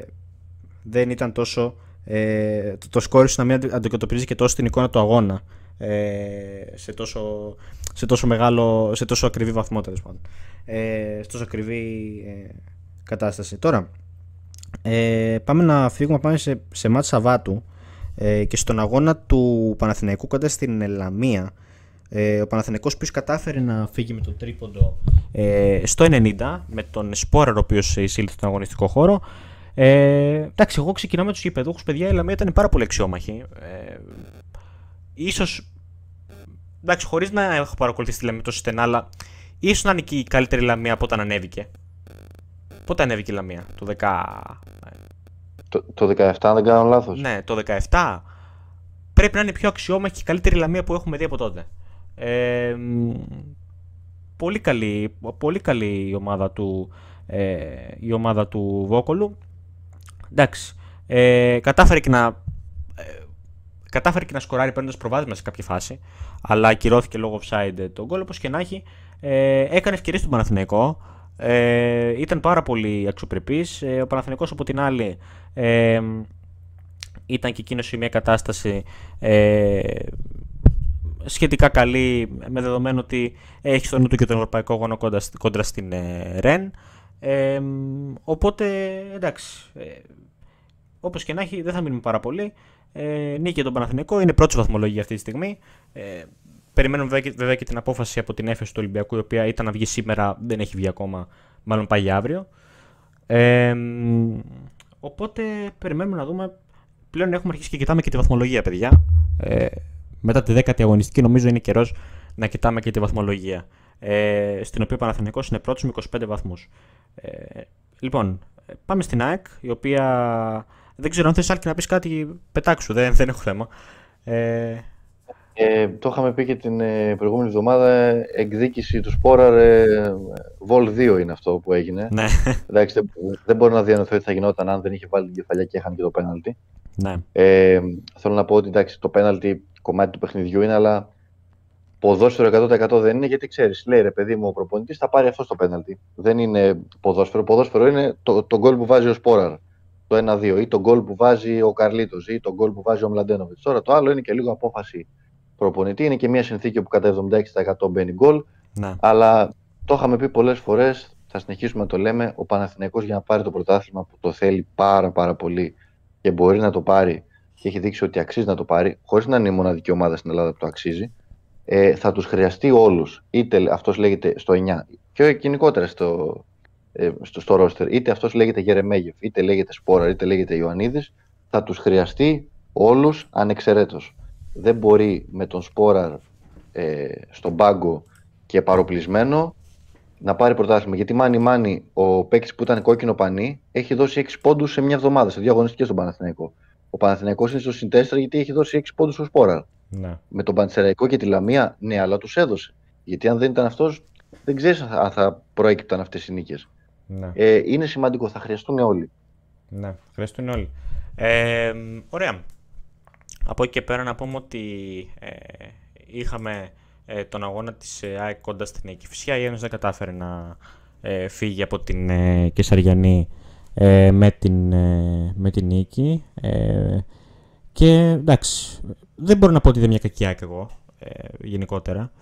S1: δεν ήταν τόσο, ε, το, το σκόρ να μην αντικατοπτρίζει και τόσο την εικόνα του αγώνα ε, σε, τόσο, σε, τόσο μεγάλο, σε τόσο ακριβή βαθμό τέλος πάντων. Ε, σε τόσο ακριβή ε, κατάσταση. Τώρα, ε, πάμε να φύγουμε, πάμε σε, σε μάτς Σαββάτου ε, και στον αγώνα του Παναθηναϊκού κοντά στην Λαμία ε, ο Παναθηναϊκός ποιος κατάφερε να φύγει με τον τρίποντο ε, στο 90 με τον Σπόραρ ο οποίος εισήλθε στον αγωνιστικό χώρο. Ε, εντάξει εγώ ξεκινάω με τους γηπεδούχους παιδιά η Λαμία ήταν πάρα πολύ αξιόμαχη. Ε, ίσως εντάξει χωρίς να έχω παρακολουθήσει τη Λαμία τόσο στενά αλλά ίσως να είναι και η καλύτερη Λαμία από όταν ανέβηκε. Πότε ανέβηκε η Λαμία, το 10...
S2: Το, το 17, αν δεν κάνω λάθος.
S1: Ναι, το 17. Πρέπει να είναι η πιο αξιόμαχη και η καλύτερη Λαμία που έχουμε δει από τότε. Ε, πολύ, καλή, πολύ καλή η ομάδα του, ε, η ομάδα του Βόκολου. Εντάξει. Ε, κατάφερε και να ε, κατάφερε και να σκοράρει παίρνοντας προβάδισμα σε κάποια φάση, αλλά ακυρώθηκε λόγω offside τον γκολ. Όπω και να έχει, ε, έκανε ευκαιρίες στον Παναθηναϊκό. Ε, ήταν πάρα πολύ αξιοπρεπής. Ε, ο Παναθηναϊκός από την άλλη ε, ήταν και εκείνος σε μια κατάσταση ε, σχετικά καλή με δεδομένο ότι έχει στο νου του και τον Ευρωπαϊκό Γόνο κόντρα, κόντρα στην ε, ΡΕΝ. Ε, οπότε εντάξει, ε, όπως και να έχει δεν θα μείνουμε πάρα πολύ. Ε, νίκη τον Παναθηναϊκό, είναι πρώτη βαθμολογία αυτή τη στιγμή. Ε, Περιμένουμε βέβαια και την απόφαση από την έφεση του Ολυμπιακού, η οποία ήταν να βγει σήμερα, δεν έχει βγει ακόμα, μάλλον πάει αύριο. Ε, οπότε περιμένουμε να δούμε. Πλέον έχουμε αρχίσει και κοιτάμε και τη βαθμολογία, παιδιά. Ε, μετά τη δέκατη αγωνιστική, νομίζω είναι καιρός να κοιτάμε και τη βαθμολογία. Ε, στην οποία ο Παναθηναϊκός είναι πρώτος με 25 βαθμούς. Ε, λοιπόν, πάμε στην ΑΕΚ, η οποία. Δεν ξέρω αν θες άλλη να πεις κάτι, πετάξου, δεν, δεν έχω θέμα. Ε,
S2: ε, το είχαμε πει και την ε, προηγούμενη εβδομάδα, εκδίκηση του Σπόραρ, ε, Vol 2 είναι αυτό που έγινε.
S1: Ναι.
S2: Εντάξει, δεν, δεν μπορώ να διανοηθώ ότι θα γινόταν αν δεν είχε βάλει την κεφαλιά και είχαν και το πέναλτι.
S1: Ναι.
S2: Ε, θέλω να πω ότι εντάξει, το πέναλτι κομμάτι του παιχνιδιού είναι, αλλά ποδόσφαιρο 100% δεν είναι, γιατί ξέρεις, λέει ρε παιδί μου, ο προπονητής θα πάρει αυτό το πέναλτι. Δεν είναι ποδόσφαιρο. Ποδόσφαιρο είναι το, το γκολ που βάζει ο Σπόραρ το 1-2 ή το γκολ που βάζει ο Καρλίτος ή το γκολ που βάζει ο Μλαντένοβιτς. Τώρα το άλλο είναι και λίγο απόφαση προπονητή. Είναι και μια συνθήκη που κατά 76% μπαίνει γκολ.
S1: Ναι.
S2: Αλλά το είχαμε πει πολλές φορές, θα συνεχίσουμε να το λέμε. Ο Παναθηναϊκός για να πάρει το πρωτάθλημα που το θέλει πάρα πάρα πολύ και μπορεί να το πάρει και έχει δείξει ότι αξίζει να το πάρει, χωρίς να είναι η μοναδική ομάδα στην Ελλάδα που το αξίζει, ε, θα τους χρειαστεί όλους. Είτε αυτός λέγεται στο 9, και γενικότερα στο, ε, στο, στο ρόστερ, είτε αυτός λέγεται Γερεμέγεφ, είτε λέγεται Σπόρα, είτε λέγεται Ιωαννίδης, θα τους χρειαστεί όλους ανεξαιρέτως δεν μπορεί με τον Σπόραρ ε, στον πάγκο και παροπλισμένο να πάρει πρωτάθλημα. Γιατί μάνι μάνι ο παίκτης που ήταν κόκκινο πανί έχει δώσει 6 πόντους σε μια εβδομάδα, σε δύο αγωνιστικές στον Παναθηναϊκό. Ο Παναθηναϊκός είναι στο συν 4 γιατί έχει δώσει 6 πόντους στο Σπόραρ.
S1: Ναι.
S2: Με τον Παντσεραϊκό και τη Λαμία, ναι, αλλά τους έδωσε. Γιατί αν δεν ήταν αυτός, δεν ξέρεις αν θα προέκυπταν αυτές οι νίκες.
S1: Ναι.
S2: Ε, είναι σημαντικό, θα χρειαστούν όλοι.
S1: Ναι, χρειαστούν όλοι. Ε, ωραία. Από εκεί και πέρα να πούμε ότι ε, είχαμε ε, τον αγώνα της ε, ΑΕΚ κοντά στην Εκυφυσιά. Η Ένωση δεν κατάφερε να ε, φύγει από την ε, Κεσαριανή με, την, με την νίκη. και εντάξει, δεν μπορώ να πω ότι δεν μια κακή ΑΕΚ εγώ. ε, γενικότερα.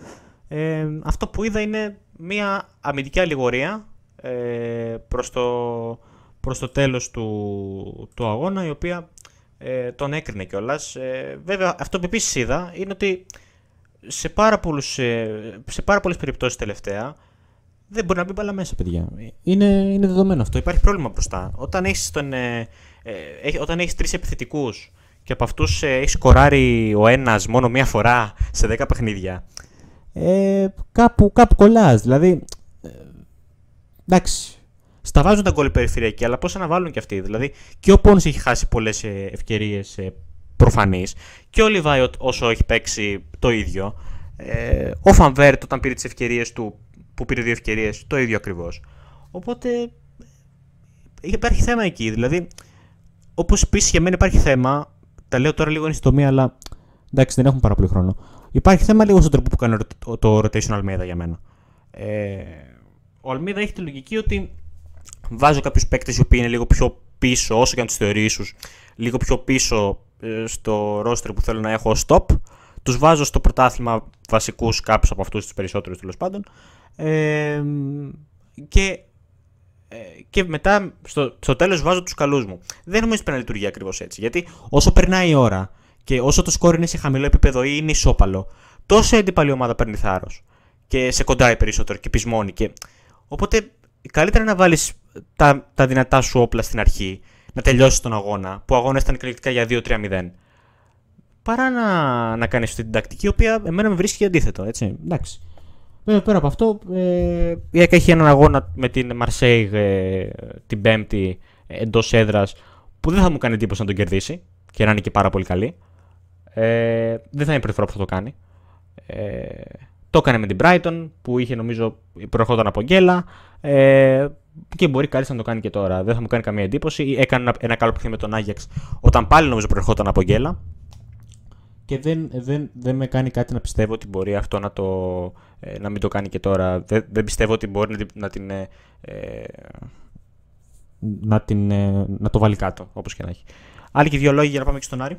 S1: Ε, αυτό που είδα είναι μια αμυντική αλληγορία ε, προς, το, προς το τέλος του, του αγώνα, η οποία ε, τον έκρινε κιόλας. Ε, βέβαια, αυτό που επίσης είδα είναι ότι σε πάρα, πολλούς, ε, σε πάρα πολλές περιπτώσεις τελευταία δεν μπορεί να μπει μπάλα μέσα, παιδιά. Είναι, είναι δεδομένο αυτό. Υπάρχει πρόβλημα μπροστά. Όταν έχεις, τον, ε, ε, όταν έχεις τρεις επιθετικούς και από αυτούς ε, έχει σκοράρει ο ένας μόνο μία φορά σε 10 παιχνίδια, ε, κάπου, κάπου κολλάς. Δηλαδή, ε, εντάξει, στα βάζουν τα γκολ περιφερειακή, αλλά πώς να βάλουν και αυτοί. Δηλαδή, και ο Πόνο έχει χάσει πολλές ευκαιρίες ε, προφανείς, και ο Λιβάη όσο έχει παίξει το ίδιο. Ε, ο Φανβέρτ όταν πήρε τις ευκαιρίες του, που πήρε δύο ευκαιρίες, το ίδιο ακριβώς. Οπότε ε, υπάρχει θέμα εκεί. Δηλαδή, όπως επίση για μένα υπάρχει θέμα, τα λέω τώρα λίγο εν συντομία, αλλά εντάξει δεν έχουμε πάρα πολύ χρόνο. Υπάρχει θέμα λίγο στον τρόπο που κάνει το rotation Almeida για μένα. Ε, ο Almeida έχει τη λογική ότι βάζω κάποιους παίκτες οι οποίοι είναι λίγο πιο πίσω, όσο και αν τους θεωρεί λίγο πιο πίσω ε, στο ρόστρε που θέλω να έχω ως top. Τους βάζω στο πρωτάθλημα βασικούς κάποιους από αυτούς τους περισσότερους τέλος πάντων. Ε, και, ε, και μετά στο, στο τέλος βάζω τους καλούς μου. Δεν νομίζω ότι να λειτουργεί ακριβώς έτσι. Γιατί όσο περνάει η ώρα και όσο το σκόρ είναι σε χαμηλό επίπεδο ή είναι ισόπαλο, τόσο η αντίπαλη ομάδα παίρνει θάρρος και σε κοντάει περισσότερο και πεισμώνει. Και... Οπότε καλύτερα να βάλεις τα, τα δυνατά σου όπλα στην αρχή, να τελειώσεις τον αγώνα, που ο αγώνας ήταν εκλεκτικά για 2-3-0, παρά να, να κάνεις αυτή την τακτική, η οποία εμένα με βρίσκει αντίθετο. Έτσι. Εντάξει. Βέβαια πέρα από αυτό, ε, η ΕΚΑ έχει έναν αγώνα με την Μαρσέιγ ε, την Πέμπτη εντός έδρας που δεν θα μου κάνει εντύπωση να τον κερδίσει και να είναι και πάρα πολύ καλή. Ε, δεν θα είναι η πρώτη φορά που θα το κάνει. Ε, το έκανε με την Brighton που είχε νομίζω προερχόταν από γκέλα. Ε, και μπορεί κάτι να το κάνει και τώρα. Δεν θα μου κάνει καμία εντύπωση. Έκανε ένα, ένα καλό παιχνίδι με τον Άγιαξ όταν πάλι νομίζω προερχόταν από γκέλα. Και δεν, δεν, δεν με κάνει κάτι να πιστεύω ότι μπορεί αυτό να, το, ε, να μην το κάνει και τώρα. Δεν, δεν πιστεύω ότι μπορεί να, να την. Ε, ε να, την, ε, να το βάλει κάτω, όπως και να έχει. Άλλοι και δύο λόγοι για να πάμε και στον Άρη.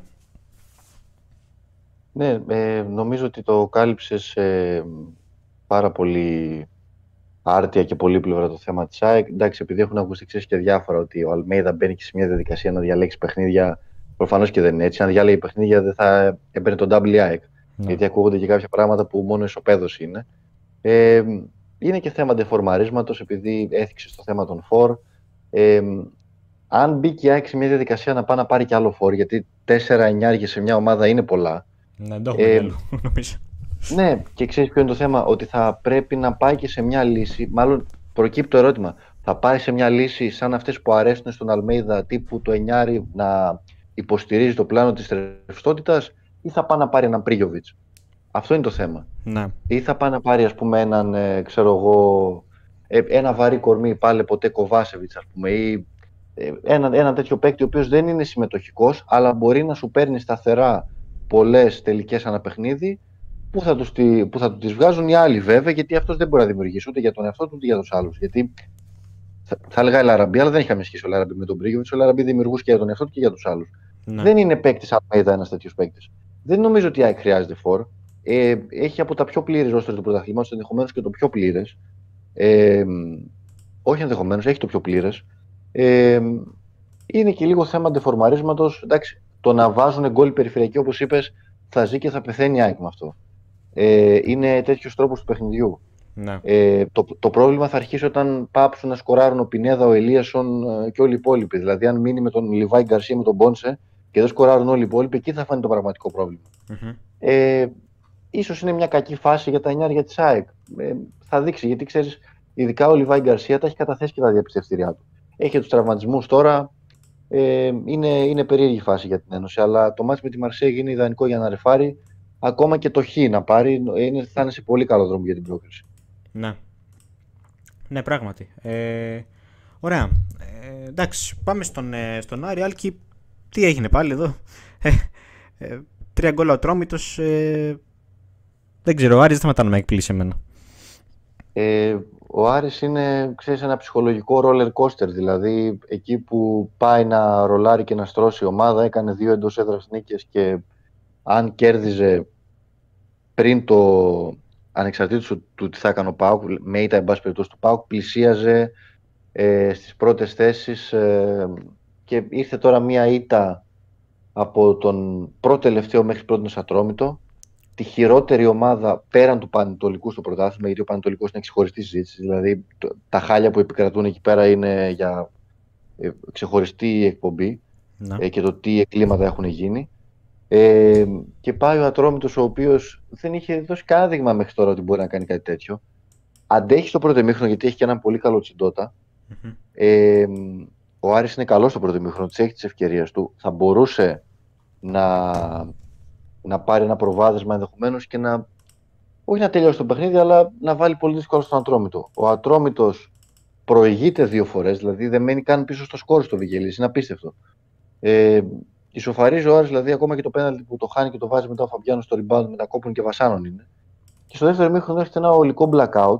S2: Ναι, ε, νομίζω ότι το κάλυψες ε, πάρα πολύ άρτια και πολύπλευρα το θέμα της ΑΕΚ. Εντάξει, επειδή έχουν ακουστεί και διάφορα ότι ο Αλμέιδα μπαίνει και σε μια διαδικασία να διαλέξει παιχνίδια. Προφανώς και δεν είναι έτσι. Αν διάλεγε παιχνίδια, δεν θα έμπαινε τον double ΑΕΚ. Ναι. Γιατί ακούγονται και κάποια πράγματα που μόνο ισοπαίδωση είναι. Ε, είναι και θέμα δεφορμαρίσματο, επειδή έθιξε στο θέμα των φόρ. Ε, αν μπήκε η ΑΕΚ σε μια διαδικασία να πάει να πάρει και άλλο φόρ, γιατί 4 εννιάρια σε μια ομάδα είναι πολλά.
S1: Ναι, το έχουμε ε, νομίζω.
S2: Ναι, και ξέρεις ποιο είναι το θέμα, ότι θα πρέπει να πάει και σε μια λύση. Μάλλον προκύπτει το ερώτημα. Θα πάει σε μια λύση σαν αυτές που αρέσουν στον Αλμέιδα, τύπου το Εννιάρι να υποστηρίζει το πλάνο της ρευστότητας, ή θα πάει να πάρει έναν Πρίγιοβιτς; Αυτό είναι το θέμα.
S1: Ναι.
S2: Ή θα πάει να πάρει, ας πούμε, έναν, ε, ξέρω εγώ, ε, ένα βαρύ κορμί, πάλι ποτέ Κοβάσεβιτς, ας πούμε, ή ε, ένα, ένα τέτοιο παίκτη ο οποίος δεν είναι συμμετοχικός, αλλά μπορεί να σου παίρνει σταθερά πολλές τελικές αναπαιχνίδι Πού θα, τους, που θα τους τις βγάζουν οι άλλοι βέβαια, γιατί αυτός δεν μπορεί να δημιουργήσει ούτε για τον εαυτό του ούτε για τους άλλους. Γιατί θα, θα έλεγα Ελαραμπή, αλλά δεν είχαμε σχέση ο Ελαραμπή με τον Πρίγκοβιτ. Ο Ελαραμπή δημιουργούσε και για τον εαυτό του και για τους άλλους. Ναι. Δεν είναι παίκτης Αλμέιδα ένας τέτοιος παίκτης. Δεν νομίζω ότι η χρειάζεται φόρ. Ε, έχει από τα πιο πλήρες ρόστρε του πρωταθλήματος, ενδεχομένως και το πιο πλήρες. Ε, όχι ενδεχομένως, έχει το πιο πλήρες. Ε, είναι και λίγο θέμα ντεφορμαρίσματος. Εντάξει, το να βάζουν γκολ περιφερειακή, όπως είπες, θα ζει και θα πεθαίνει η με αυτό ε, είναι τέτοιος τρόπος του παιχνιδιού.
S1: Ναι.
S2: Ε, το, το πρόβλημα θα αρχίσει όταν πάψουν να σκοράρουν ο Πινέδα, ο Ελίασον ε, και όλοι οι υπόλοιποι. Δηλαδή, αν μείνει με τον Λιβάη Γκαρσία με τον Πόνσε και δεν σκοράρουν όλοι οι υπόλοιποι, εκεί θα φανεί το πραγματικό πρόβλημα. Mm-hmm. Ε, ίσως είναι μια κακή φάση για τα εννιάρια τη ΑΕΚ. Ε, θα δείξει, γιατί ξέρεις, ειδικά ο Λιβάη Γκαρσία τα έχει καταθέσει και τα διαπιστευτήριά του. Έχει τους τραυματισμούς τώρα. Ε, είναι, είναι περίεργη φάση για την Ένωση. Αλλά το μάτι με τη Μαρσέγ είναι ιδανικό για να ρεφάρει ακόμα και το Χ να πάρει, είναι, θα είναι σε πολύ καλό δρόμο για την πρόκριση.
S1: Ναι. Ναι, πράγματι. Ε, ωραία. Ε, εντάξει, πάμε στον, ε, στον Άρη. Άλκη, τι έγινε πάλι εδώ; Ε, ε, τρία γκολ ο Τρόμητος. Ε, δεν ξέρω, ο Άρης δεν σταματά να με εκπλήσει εμένα.
S2: Ε, ο Άρης είναι, ξέρεις, ένα ψυχολογικό roller coaster, δηλαδή εκεί που πάει να ρολάρει και να στρώσει η ομάδα, έκανε δύο εντός έδρας νίκες και αν κέρδιζε πριν το ανεξαρτήτως του τι θα έκανε ο Πάουκ, με ήττα εν πάση περιπτώσει του Πάουκ, πλησίαζε ε, στις πρώτες θέσεις ε, και ήρθε τώρα μία ήττα από τον πρώτο τελευταίο μέχρι πρώτο Ατρόμητο, τη χειρότερη ομάδα πέραν του Πανετολικού στο πρωτάθλημα, γιατί ο Πανετολικός είναι ξεχωριστή συζήτηση. Δηλαδή, τα χάλια που επικρατούν εκεί πέρα είναι για ε, ξεχωριστή εκπομπή ε, και το τι εκκλήματα έχουν γίνει. Ε, και πάει ο Ατρόμητος ο οποίος δεν είχε δώσει κανένα δείγμα μέχρι τώρα ότι μπορεί να κάνει κάτι τέτοιο. Αντέχει στο πρώτο μήχρονο γιατί έχει και έναν πολύ καλό τσιντότα. Ε, ο Άρης είναι καλός στο πρώτο μήχρονο, της έχεις τις ευκαιρίες του. Θα μπορούσε να, να πάρει ένα προβάδισμα ενδεχομένως και να. Όχι να τελειώσει το παιχνίδι, αλλά να βάλει πολύ δύσκολο στον Ατρόμητο. Ο Ατρόμητος προηγείται δύο φορές, δηλαδή δεν μένει καν πίσω στο σκόρ στο Βιγελή. Είναι απίστευτο. Ε, Ισοφαρίζει ο Άρης, δηλαδή ακόμα και το πέναλτι που το χάνει και το βάζει μετά ο Φαμπιάνος στο rebound με τα κόπουν και βασάνων είναι. Και στο δεύτερο μήχρονο έρχεται ένα ολικό blackout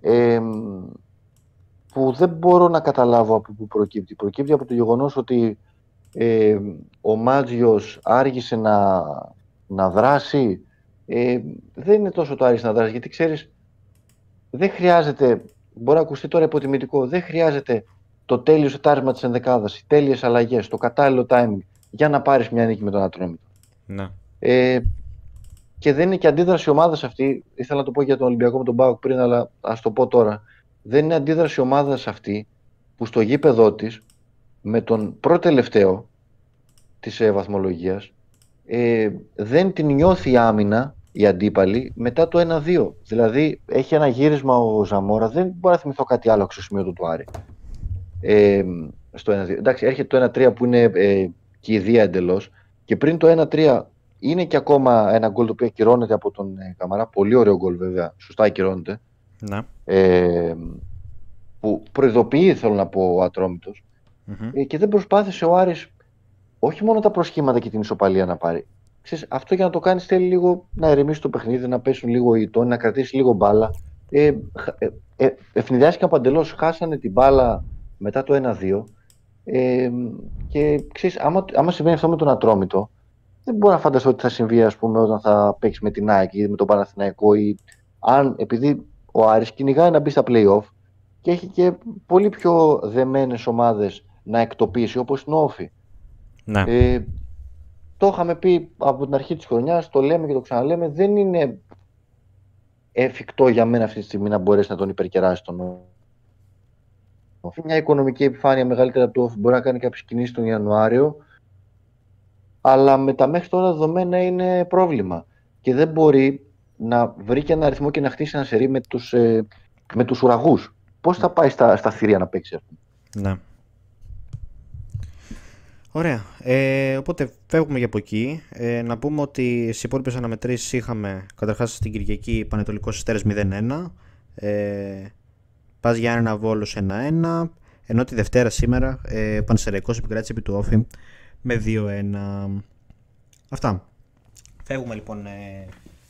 S2: ε, που δεν μπορώ να καταλάβω από πού προκύπτει. Προκύπτει από το γεγονός ότι ε, ο Μάτζιος άργησε να, να δράσει. Ε, δεν είναι τόσο το άργησε να δράσει, γιατί ξέρεις, δεν χρειάζεται. Μπορεί να ακουστεί τώρα υποτιμητικό. Δεν χρειάζεται το τέλειος σετάρισμα της ενδεκάδας, οι τέλειες αλλαγές, το κατάλληλο timing για να πάρεις μια νίκη με τον Ατρόμητο.
S1: Ναι.
S2: Ε, και δεν είναι και αντίδραση ομάδας αυτή. Ήθελα να το πω για τον Ολυμπιακό με τον Μπάουκ πριν, αλλά ας το πω τώρα. Δεν είναι αντίδραση ομάδας αυτή που στο γήπεδό της με τον πρώτο τελευταίο της ε, βαθμολογίας ε, δεν την νιώθει η άμυνα η αντίπαλη μετά το 1-2. Δηλαδή έχει ένα γύρισμα ο Ζαμόρα, δεν μπορώ να θυμηθώ κάτι άλλο στο σημείο του του Άρη. Ε, στο 1-2. Εντάξει, έρχεται το 1-3 που είναι ε, κηδεία εντελώς. Και πριν το 1-3 είναι και ακόμα ένα γκολ το οποίο ακυρώνεται από τον ε, Καμαρά. Πολύ ωραίο γκολ βέβαια. Σωστά ακυρώνεται.
S1: Ναι.
S2: Ε, που προειδοποιεί, θέλω να πω, ο ατρομητο Ε, και δεν προσπάθησε ο Άρης όχι μόνο τα προσχήματα και την ισοπαλία να πάρει. Ξέρεις, αυτό για να το κάνεις θέλει λίγο να ερεμήσει το παιχνίδι, να πέσουν λίγο οι τόνοι, να κρατήσεις λίγο μπάλα. Ε, ε, ε, ευνηδιάστηκαν παντελώς. Χάσανε την μπάλα μετά το 1-2 ε, και ξέρεις, άμα, άμα συμβαίνει αυτό με τον Ατρόμητο, δεν μπορώ να φανταστώ ότι θα συμβεί ας πούμε, όταν θα παίξεις με την ΑΕΚ ή με τον Παναθηναϊκό ή αν επειδή ο Άρης κυνηγάει να μπει στα play-off και έχει και πολύ πιο δεμένες ομάδες να εκτοπίσει όπως είναι ο Όφη.
S1: Ναι.
S2: Ε, το είχαμε πει από την αρχή της χρονιάς, το λέμε και το ξαναλέμε, δεν είναι εφικτό για μένα αυτή τη στιγμή να μπορέσει να τον υπερκεράσει τον μια οικονομική επιφάνεια μεγαλύτερη από το off μπορεί να κάνει κάποιες κινήσεις τον Ιανουάριο. Αλλά με τα μέχρι τώρα δεδομένα είναι πρόβλημα. Και δεν μπορεί να βρει και ένα αριθμό και να χτίσει ένα σερί με τους ε, με τους ουραγούς. Πώς θα πάει στα, στα θηρία να παίξει αυτό;
S1: Ναι. Ωραία. Ε, οπότε φεύγουμε για από εκεί. Ε, να πούμε ότι στις υπόλοιπες αναμετρήσεις είχαμε καταρχάς στην Κυριακή Πανετολικός Αστέρε 0-1. Ε, Πας Γιάννενα Βόλο 1-1. Ενώ τη Δευτέρα σήμερα ε, Πανσεραϊκός επικράτησε επί του Όφη με 2-1. Αυτά. Φεύγουμε λοιπόν ε,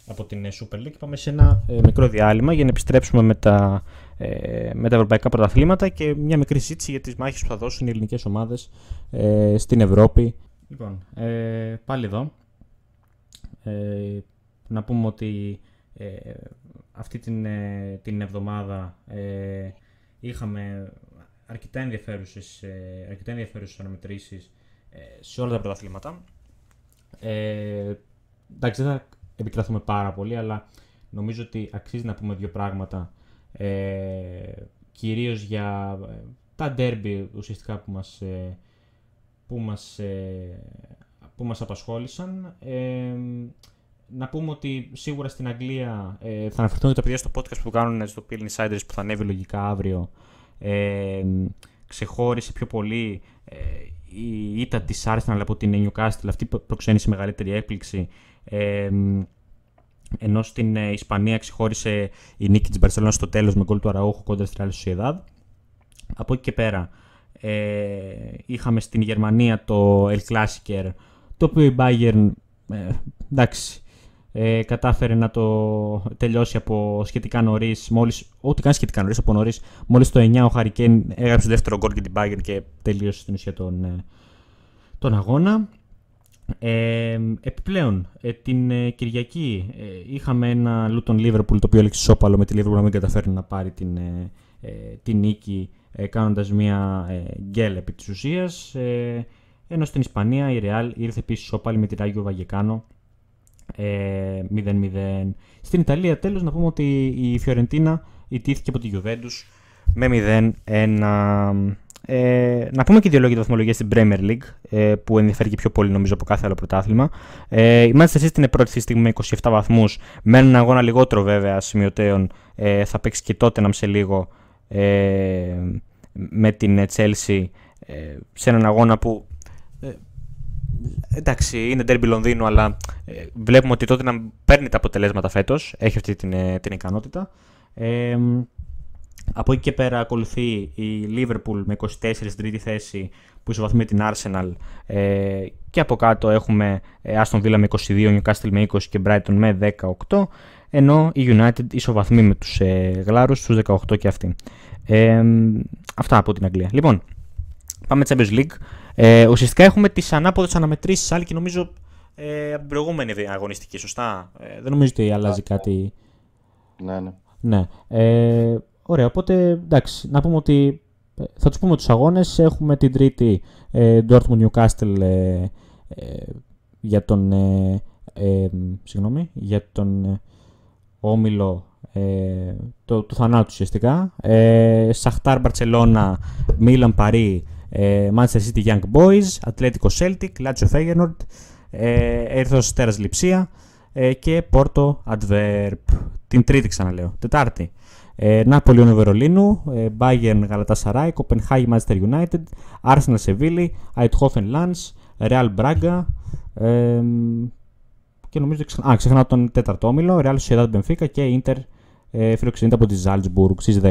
S1: από την Super League. Πάμε σε ένα ε, μικρό διάλειμμα για να επιστρέψουμε με τα, ε, με τα ευρωπαϊκά πρωταθλήματα και μια μικρή συζήτηση για τις μάχες που θα δώσουν οι ελληνικές ομάδες ε, στην Ευρώπη. Λοιπόν, ε, πάλι εδώ. Ε, να πούμε ότι ε, αυτή την, ε, την εβδομάδα ε, είχαμε αρκετά ενδιαφέρουσες, ε, αρκετά ενδιαφέρουσες αναμετρήσεις ε, σε όλα τα πρωταθλήματα. Ε, εντάξει, δεν θα επικραθούμε πάρα πολύ, αλλά νομίζω ότι αξίζει να πούμε δύο πράγματα ε, κυρίως για τα ντέρμπι ουσιαστικά που μας, που μας, που μας απασχόλησαν να πούμε ότι σίγουρα στην Αγγλία ε, θα αναφερθούν και τα παιδιά στο podcast που κάνουν στο Peel Insiders που θα ανέβει λογικά αύριο. Ε, ξεχώρισε πιο πολύ ε, η ήττα της Arsenal από την Newcastle. Αυτή προξένησε μεγαλύτερη έκπληξη. Ε, ενώ στην ε, Ισπανία ξεχώρισε η νίκη της Barcelona στο τέλος με γκολ του Αραούχου κόντρα στη Real Sociedad. Από εκεί και πέρα ε, είχαμε στην Γερμανία το El Clasicer το οποίο η Bayern ε, εντάξει ε, κατάφερε να το τελειώσει από σχετικά νωρίς. Ό,τι κάνει σχετικά νωρίς από νωρίς. Μόλις το 9 ο Χαρικέν έγραψε το δεύτερο γκολ και την Bayern και τελείωσε στην ουσία τον, ε, τον αγώνα. Ε, επιπλέον, ε, την ε, Κυριακή ε, είχαμε ένα Λούτον Λίβερπουλ το οποίο έλεξε σώπαλο με τη Λίβερπουλ να μην καταφέρει να πάρει την, την νίκη κάνοντας μια γκέλ επί της ουσίας. ενώ στην Ισπανία η Ρεάλ ήρθε επίσης σώπαλη με τη Ράγιο Βαγεκάνο 0-0. Στην Ιταλία τέλος να πούμε ότι η Φιωρεντίνα ιτήθηκε από τη Juventus με 0-1. Ε, να πούμε και δύο λόγια για βαθμολογία στην Premier League, ε, που ενδιαφέρει και πιο πολύ νομίζω από κάθε άλλο πρωτάθλημα. Ε, η Manchester City είναι πρώτη στιγμή με 27 βαθμούς. Με έναν αγώνα λιγότερο βέβαια σημειωτέων. Ε, θα παίξει και τότε να σε λίγο ε, με την Chelsea ε, σε έναν αγώνα που. Ε, εντάξει, είναι derby Λονδίνου, αλλά ε, βλέπουμε ότι τότε να παίρνει τα αποτελέσματα φέτος. Έχει αυτή την, την ικανότητα. Από εκεί και πέρα ακολουθεί η Liverpool με 24 στην τρίτη θέση που ισοβαθμεί την Arsenal ε, και από κάτω έχουμε ε, Aston Villa με 22, Newcastle με 20 και Brighton με 18 ενώ η United ισοβαθμεί με τους ε, Γλάρους στους 18 και αυτοί. Ε, αυτά από την Αγγλία. Λοιπόν, πάμε Champions League. Ε, ουσιαστικά έχουμε τις ανάποδες αναμετρήσεις άλλη και νομίζω ε, από την προηγούμενη αγωνιστική, σωστά; Ε, δεν νομίζω ότι αλλάζει κάτι.
S2: Ναι, ναι.
S1: ναι. Ε, Ωραία, οπότε εντάξει, να πούμε ότι ε, θα τους πούμε τους αγώνες. Έχουμε την τρίτη ε, Dortmund Newcastle ε, ε, για τον, ε, ε, συγγνώμη, για τον όμιλο το, του θανάτου ουσιαστικά. Σαχτάρ Μπαρτσελώνα, Μίλαν Παρί, Manchester City Young Boys, Ατλέτικο Celtic, Lazio Feyenoord, Έρθος Τέρας Λιψία και Πόρτο Adverb. Την τρίτη ξαναλέω, τετάρτη. Νάπολιον Βερολίνου, Bayern Galatasaray, Copenhagen Manchester United, Arsenal Seville, Eindhoven Lens, Real Braga ε, και νομίζω ξεχ... Α, ξεχνάω τον τέταρτο όμιλο, Real Sociedad Benfica και Inter ε, φιλοξενείται από τη Salzburg στις 10.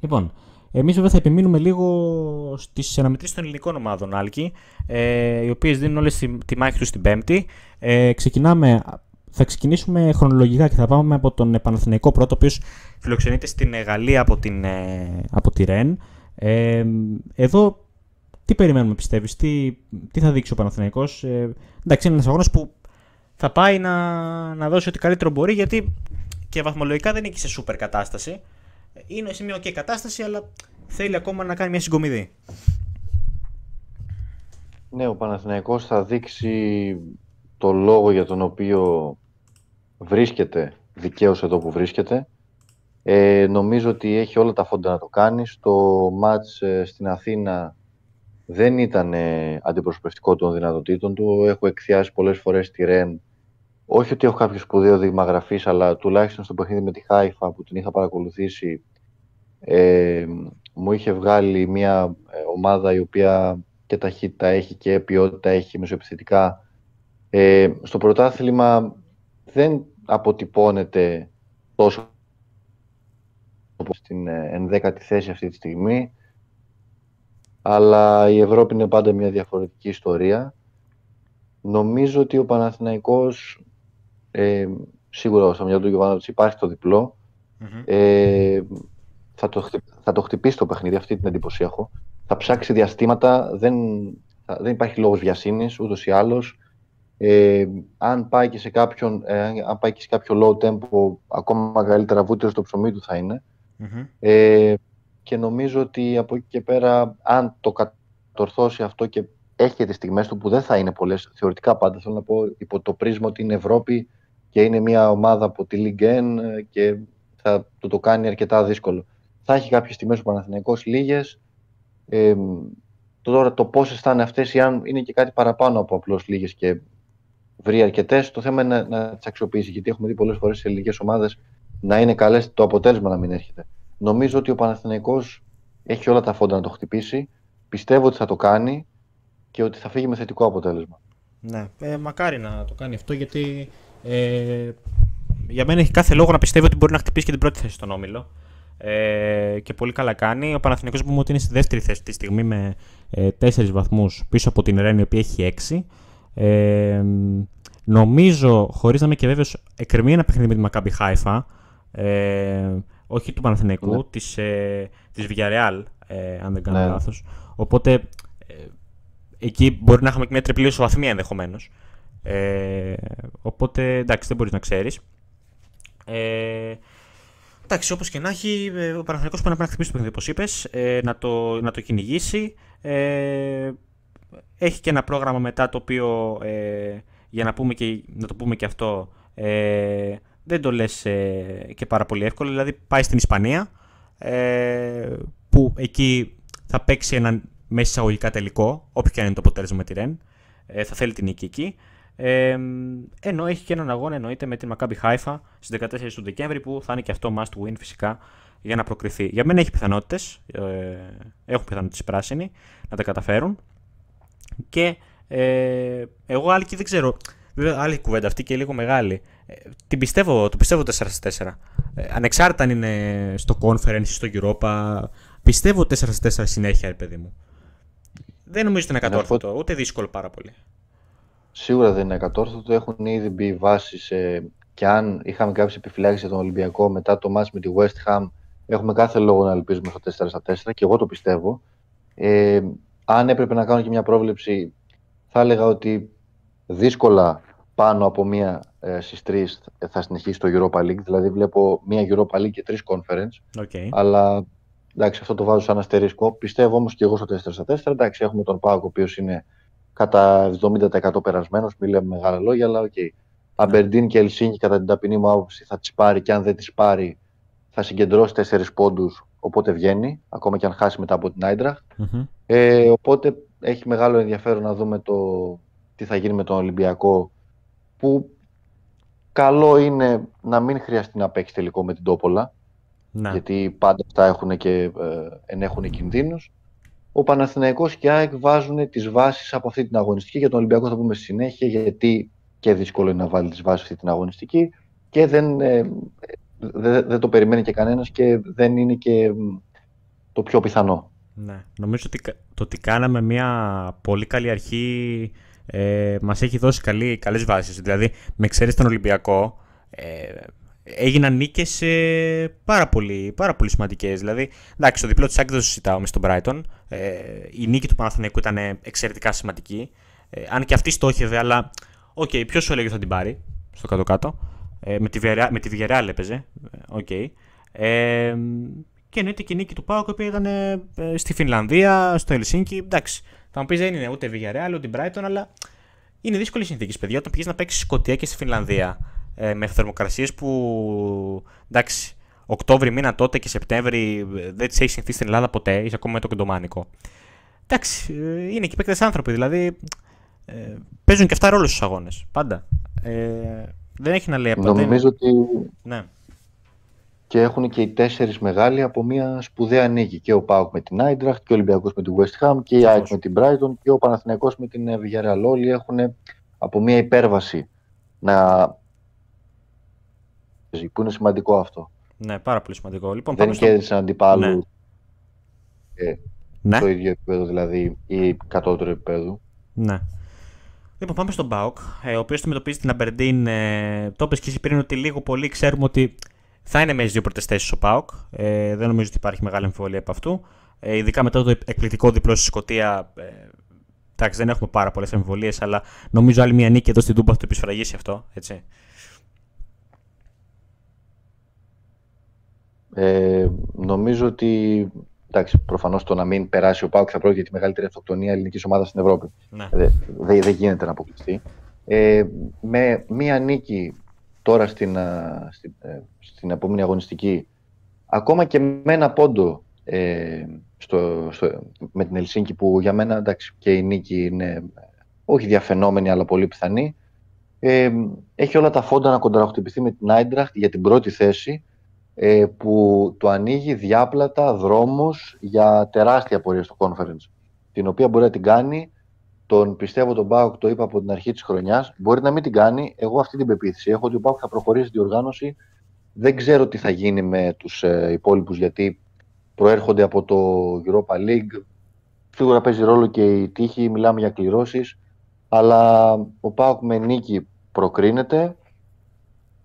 S1: Λοιπόν, εμείς βέβαια θα επιμείνουμε λίγο στις αναμετρήσει των ελληνικών ομάδων, Άλκη, ε, οι οποίες δίνουν όλες τη, τη μάχη τους στην Πέμπτη. Ε, ξεκινάμε θα ξεκινήσουμε χρονολογικά και θα πάμε από τον Παναθηναϊκό πρώτο, ο οποίος φιλοξενείται στην Γαλλία από, την, ε, από τη Ρεν. Ε, εδώ τι περιμένουμε πιστεύεις, τι, τι θα δείξει ο Παναθηναϊκός; Ε, εντάξει, είναι ένας αγώνας που θα πάει να, να δώσει ό,τι καλύτερο μπορεί, γιατί και βαθμολογικά δεν είναι σε σούπερ κατάσταση. Είναι σε μια ok κατάσταση, αλλά θέλει ακόμα να κάνει μια συγκομιδή.
S2: Ναι, ο Παναθηναϊκός θα δείξει το λόγο για τον οποίο βρίσκεται δικαίως εδώ που βρίσκεται. Ε, νομίζω ότι έχει όλα τα φόντα να το κάνει. Στο μάτς ε, στην Αθήνα δεν ήταν ε, αντιπροσωπευτικό των δυνατοτήτων του. Έχω εκθιάσει πολλές φορές τη ΡΕΝ. Όχι ότι έχω κάποιο σπουδαίο δείγμα γραφής, αλλά τουλάχιστον στο παιχνίδι με τη Χάιφα που την είχα παρακολουθήσει ε, μου είχε βγάλει μια ε, ομάδα η οποία και ταχύτητα έχει και ποιότητα έχει μεσοεπιθετικά. Ε, στο πρωτάθλημα δεν αποτυπώνεται τόσο στην ε, ενδέκατη θέση αυτή τη στιγμή αλλά η Ευρώπη είναι πάντα μια διαφορετική ιστορία. Νομίζω ότι ο Παναθηναϊκός ε, σίγουρα στο μυαλό του Γιωβάνοβιτς υπάρχει το διπλο ε, θα, το, θα το χτυπήσει το παιχνίδι, αυτή την εντύπωση έχω. Θα ψάξει διαστήματα, δεν, δεν υπάρχει λόγος βιασύνης ούτως ή άλλως. Ε, αν, πάει και σε κάποιον, ε, αν πάει και σε κάποιο low tempo, ακόμα μεγαλύτερα βούτυρο στο ψωμί του θα ειναι Ε, και νομίζω ότι από εκεί και πέρα, αν το κατορθώσει αυτό και έχει και τις στιγμές του που δεν θα είναι πολλές, θεωρητικά πάντα θέλω να πω υπό το πρίσμα ότι είναι Ευρώπη και είναι μια ομάδα από τη Ligue 1 ε, και θα το, το κάνει αρκετά δύσκολο. Θα έχει κάποιες στιγμές ο Παναθηναϊκός λίγες. Ε, τώρα το πώς θα είναι αυτές ή αν είναι και κάτι παραπάνω από απλώς λίγες και βρει αρκετές. Το θέμα είναι να, να τις αξιοποιήσει. Γιατί έχουμε δει πολλές φορές σε ελληνικέ ομάδες να είναι καλές, το αποτέλεσμα να μην έρχεται. Νομίζω ότι ο Παναθηναϊκός έχει όλα τα φόντα να το χτυπήσει. Πιστεύω ότι θα το κάνει και ότι θα φύγει με θετικό αποτέλεσμα.
S1: Ναι, ε, μακάρι να το κάνει αυτό γιατί ε, για μένα έχει κάθε λόγο να πιστεύω ότι μπορεί να χτυπήσει και την πρώτη θέση στον Όμιλο. Ε, και πολύ καλά κάνει. Ο Παναθηναϊκός πούμε ότι είναι στη δεύτερη θέση τη στιγμή με ε, 4 βαθμούς πίσω από την Ρένη, η οποία έχει 6. Ε, νομίζω, χωρίς να είμαι και βέβαιος, εκκρεμεί ένα παιχνίδι με τη Μακάμπι Χάιφα. Ε, όχι του Παναθηναϊκού, ναι. της, ε, της Villarreal, ε, αν δεν κάνω ναι. λάθος. Οπότε, ε, εκεί μπορεί να έχουμε και μια τριπλή ισοβαθμία ενδεχομένως. Ε, οπότε εντάξει, δεν μπορείς να ξέρεις. Ε, εντάξει, όπως και να έχει, ε, ο Παναθηναϊκός πρέπει να χτυπήσει το παιχνίδι, όπως είπες, ε, να, το, να το κυνηγήσει. Ε, έχει και ένα πρόγραμμα μετά το οποίο, ε, για να, πούμε και, να το πούμε και αυτό, ε, δεν το λες ε, και πάρα πολύ εύκολο. Δηλαδή πάει στην Ισπανία, ε, που εκεί θα παίξει έναν μέσα εισαγωγικά τελικό, όποιο και αν είναι το αποτέλεσμα με τη Ρεν. Ε, θα θέλει την νίκη εκεί. Ε, ενώ έχει και έναν αγώνα εννοείται με την Maccabi Haifa στις 14 του Δεκέμβρη που θα είναι και αυτό must win φυσικά για να προκριθεί. Για μένα έχει πιθανότητες, ε, έχουν πιθανότητες οι πράσινοι να τα καταφέρουν και ε, εγώ άλλη και δεν ξέρω, βέβαια άλλη κουβέντα αυτή και λίγο μεγάλη. Ε, την πιστεύω, το πιστεύω 4-4. Ε, ανεξάρτητα αν είναι στο conference ή στο Europa, πιστεύω 4-4 συνέχεια, ρε παιδί μου. Δεν νομίζω ότι είναι κατόρθωτο, ούτε δύσκολο πάρα πολύ.
S2: Σίγουρα δεν είναι κατόρθωτο. Έχουν ήδη μπει βάσεις σε... και αν είχαμε κάποιες επιφυλάξεις για τον Ολυμπιακό μετά το μάτς με τη West Ham, έχουμε κάθε λόγο να ελπίζουμε στο 4 4 και εγώ το πιστεύω. Ε, αν έπρεπε να κάνω και μια πρόβλεψη, θα έλεγα ότι δύσκολα πάνω από μία ε, στις τρεις θα συνεχίσει το Europa League. Δηλαδή, βλέπω μία Europa League και τρεις conference.
S1: Okay.
S2: Αλλά εντάξει, αυτό το βάζω σαν αστερίσκο. Πιστεύω όμως και εγώ στο 4 4. Εντάξει, έχουμε τον ΠΑΟΚ, ο οποίος είναι κατά 70% περασμένος. Μιλάμε μεγάλα λόγια, αλλά OK. Okay. Αμπερντίν και Ελσίνκι, κατά την ταπεινή μου άποψη, θα τις πάρει και αν δεν τις πάρει, θα συγκεντρώσει 4 πόντους. Οπότε βγαίνει, ακόμα και αν χάσει μετά από την Άιντραχτ.
S1: Mm-hmm.
S2: Ε, οπότε έχει μεγάλο ενδιαφέρον να δούμε το τι θα γίνει με τον Ολυμπιακό. Που καλό είναι να μην χρειαστεί να παίξει τελικό με την Τόπολα.
S1: Ναι.
S2: Γιατί πάντα αυτά έχουν και ε, ενέχουν κινδύνους ο Παναθηναϊκός και η ΑΕΚ βάζουν τις βάσεις από αυτή την αγωνιστική. Για τον Ολυμπιακό θα πούμε στη συνέχεια, γιατί και δύσκολο είναι να βάλει τις βάσεις αυτή την αγωνιστική και δεν, ε, δεν, το περιμένει και κανένας και δεν είναι και το πιο πιθανό.
S1: Ναι. Νομίζω ότι το ότι κάναμε μια πολύ καλή αρχή ε, μας έχει δώσει καλή, καλές βάσεις. Δηλαδή, με ξέρεις τον Ολυμπιακό, ε, έγιναν νίκες ε, πάρα πολύ, πάρα πολύ σημαντικές. Δηλαδή, εντάξει, το διπλό της Άκης δεν το συζητάω μες στον Brighton. Ε, η νίκη του Παναθηναϊκού ήταν εξαιρετικά σημαντική. Ε, αν και αυτή στόχευε, αλλά OK, okay, ποιος σου έλεγε ότι θα την πάρει στο κάτω-κάτω; Ε, με, τη Villarreal, με τη Villarreal έπαιζε. Okay. Ε, και εννοείται και η νίκη του ΠΑΟΚ που ήταν ε, στη Φινλανδία, στο Ελσίνκι. Εντάξει, θα μου πεις δεν είναι ούτε Villarreal ούτε Brighton, αλλά είναι δύσκολη συνθήκη, παιδιά. Όταν πηγαίνεις να παίξεις Σκοτία και στη Φινλανδία ε, με θερμοκρασίες που εντάξει, Οκτώβρη μήνα τότε και Σεπτέμβρη ε, δεν τις έχει συνηθίσει στην Ελλάδα ποτέ, είσαι ακόμα με το κοντομάνικο. Εντάξει, ε, είναι και παίκτες άνθρωποι, δηλαδή ε, παίζουν και αυτά ρόλο στους αγώνες. Πάντα. Ε, δεν έχει να λέει από
S2: Νομίζω ότι.
S1: Ναι.
S2: Και έχουν και οι τέσσερις μεγάλοι από μια σπουδαία νίκη. Και ο Πάουκ με την Άιντραχτ, και ο Ολυμπιακός με την West Ham, και η ΑΕΚ με την Brighton, και ο Παναθηναϊκός με την Villarreal. Όλοι έχουν από μια υπέρβαση να που είναι σημαντικό αυτό.
S1: Ναι, πάρα πολύ σημαντικό. Λοιπόν,
S2: Δεν κέρδισαν αντιπάλου
S1: ναι.
S2: Ε, ναι. στο ίδιο επίπεδο, δηλαδή, ή κατώτερο επίπεδο.
S1: Ναι. Λοιπόν, πάμε στον Μπάουκ, ε, ο οποίος αντιμετωπίζει την Αμπερντίν. Ε, το είπε και εσύ πριν ότι λίγο πολύ ξέρουμε ότι θα είναι μέσα δύο πρώτες θέσεις ο Πάουκ. Ε, δεν νομίζω ότι υπάρχει μεγάλη εμφιβολία από αυτού. Ε, ειδικά μετά το εκπληκτικό διπλό στη Σκωτία. Ε, εντάξει, δεν έχουμε πάρα πολλές εμφιβολίε, αλλά νομίζω άλλη μια νίκη εδώ στην Τούμπα θα το επισφραγίσει αυτό. Έτσι.
S2: Ε, νομίζω ότι εντάξει, προφανώς το να μην περάσει ο Πάουκ θα πρόκειται για τη μεγαλύτερη αυτοκτονία ελληνικής ομάδας στην Ευρώπη.
S1: Ναι.
S2: Δεν δε, δε γίνεται να αποκλειστεί. Ε, με μία νίκη τώρα στην, στην, ε, στην επόμενη αγωνιστική, ακόμα και με ένα πόντο ε, στο, στο, με την Ελσίνκη που για μένα εντάξει, και η νίκη είναι όχι διαφαινόμενη αλλά πολύ πιθανή, ε, έχει όλα τα φόντα να κοντραχτυπηθεί με την Άιντραχτ για την πρώτη θέση ε, που του ανοίγει διάπλατα δρόμους για τεράστια πορεία στο conference, την οποία μπορεί να την κάνει, τον πιστεύω τον Πάοκ, το είπα από την αρχή της χρονιάς, μπορεί να μην την κάνει, εγώ αυτή την πεποίθηση έχω ότι ο Πάοκ θα προχωρήσει την οργάνωση, δεν ξέρω τι θα γίνει με τους ε, υπόλοιπους γιατί προέρχονται από το Europa League, σίγουρα παίζει ρόλο και η τύχη, μιλάμε για κληρώσεις, αλλά ο Πάοκ με νίκη προκρίνεται.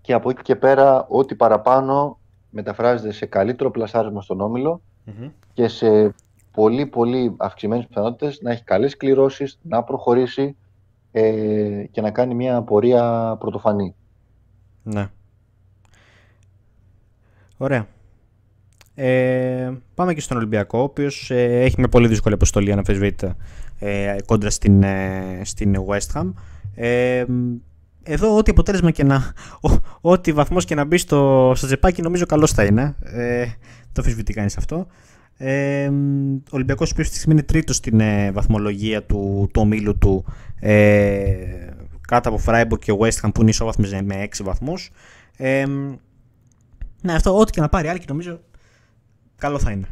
S2: Και από εκεί και πέρα ό,τι παραπάνω μεταφράζεται σε καλύτερο πλασάρισμα στον ομιλο και σε πολύ πολύ αυξημένες πιθανότητες να έχει καλές κληρώσεις, να προχωρήσει ε, και να κάνει μια πορεία πρωτοφανή.
S1: Ναι. Ωραία. Ε, πάμε και στον Ολυμπιακό, ο οποίος ε, έχει μια πολύ δύσκολη αποστολή, αναφεσβήτητα, ε, κόντρα στην, ε, στην West Ham. Ε, εδώ ό,τι αποτέλεσμα και να. Ό,τι βαθμός και να μπει στο, στο τσεπάκι νομίζω καλός θα είναι. Ε, το αφισβητεί κανείς αυτό. Ε, ο Ολυμπιακός, ο οποίος στη στιγμή είναι τρίτος στην ε, βαθμολογία του, του ομίλου του, ε, κάτω από Freiburg και West Ham που είναι ισόβαθμοι με 6 βαθμούς. Ε, ναι, αυτό ό,τι και να πάρει άλλη και νομίζω καλό θα είναι.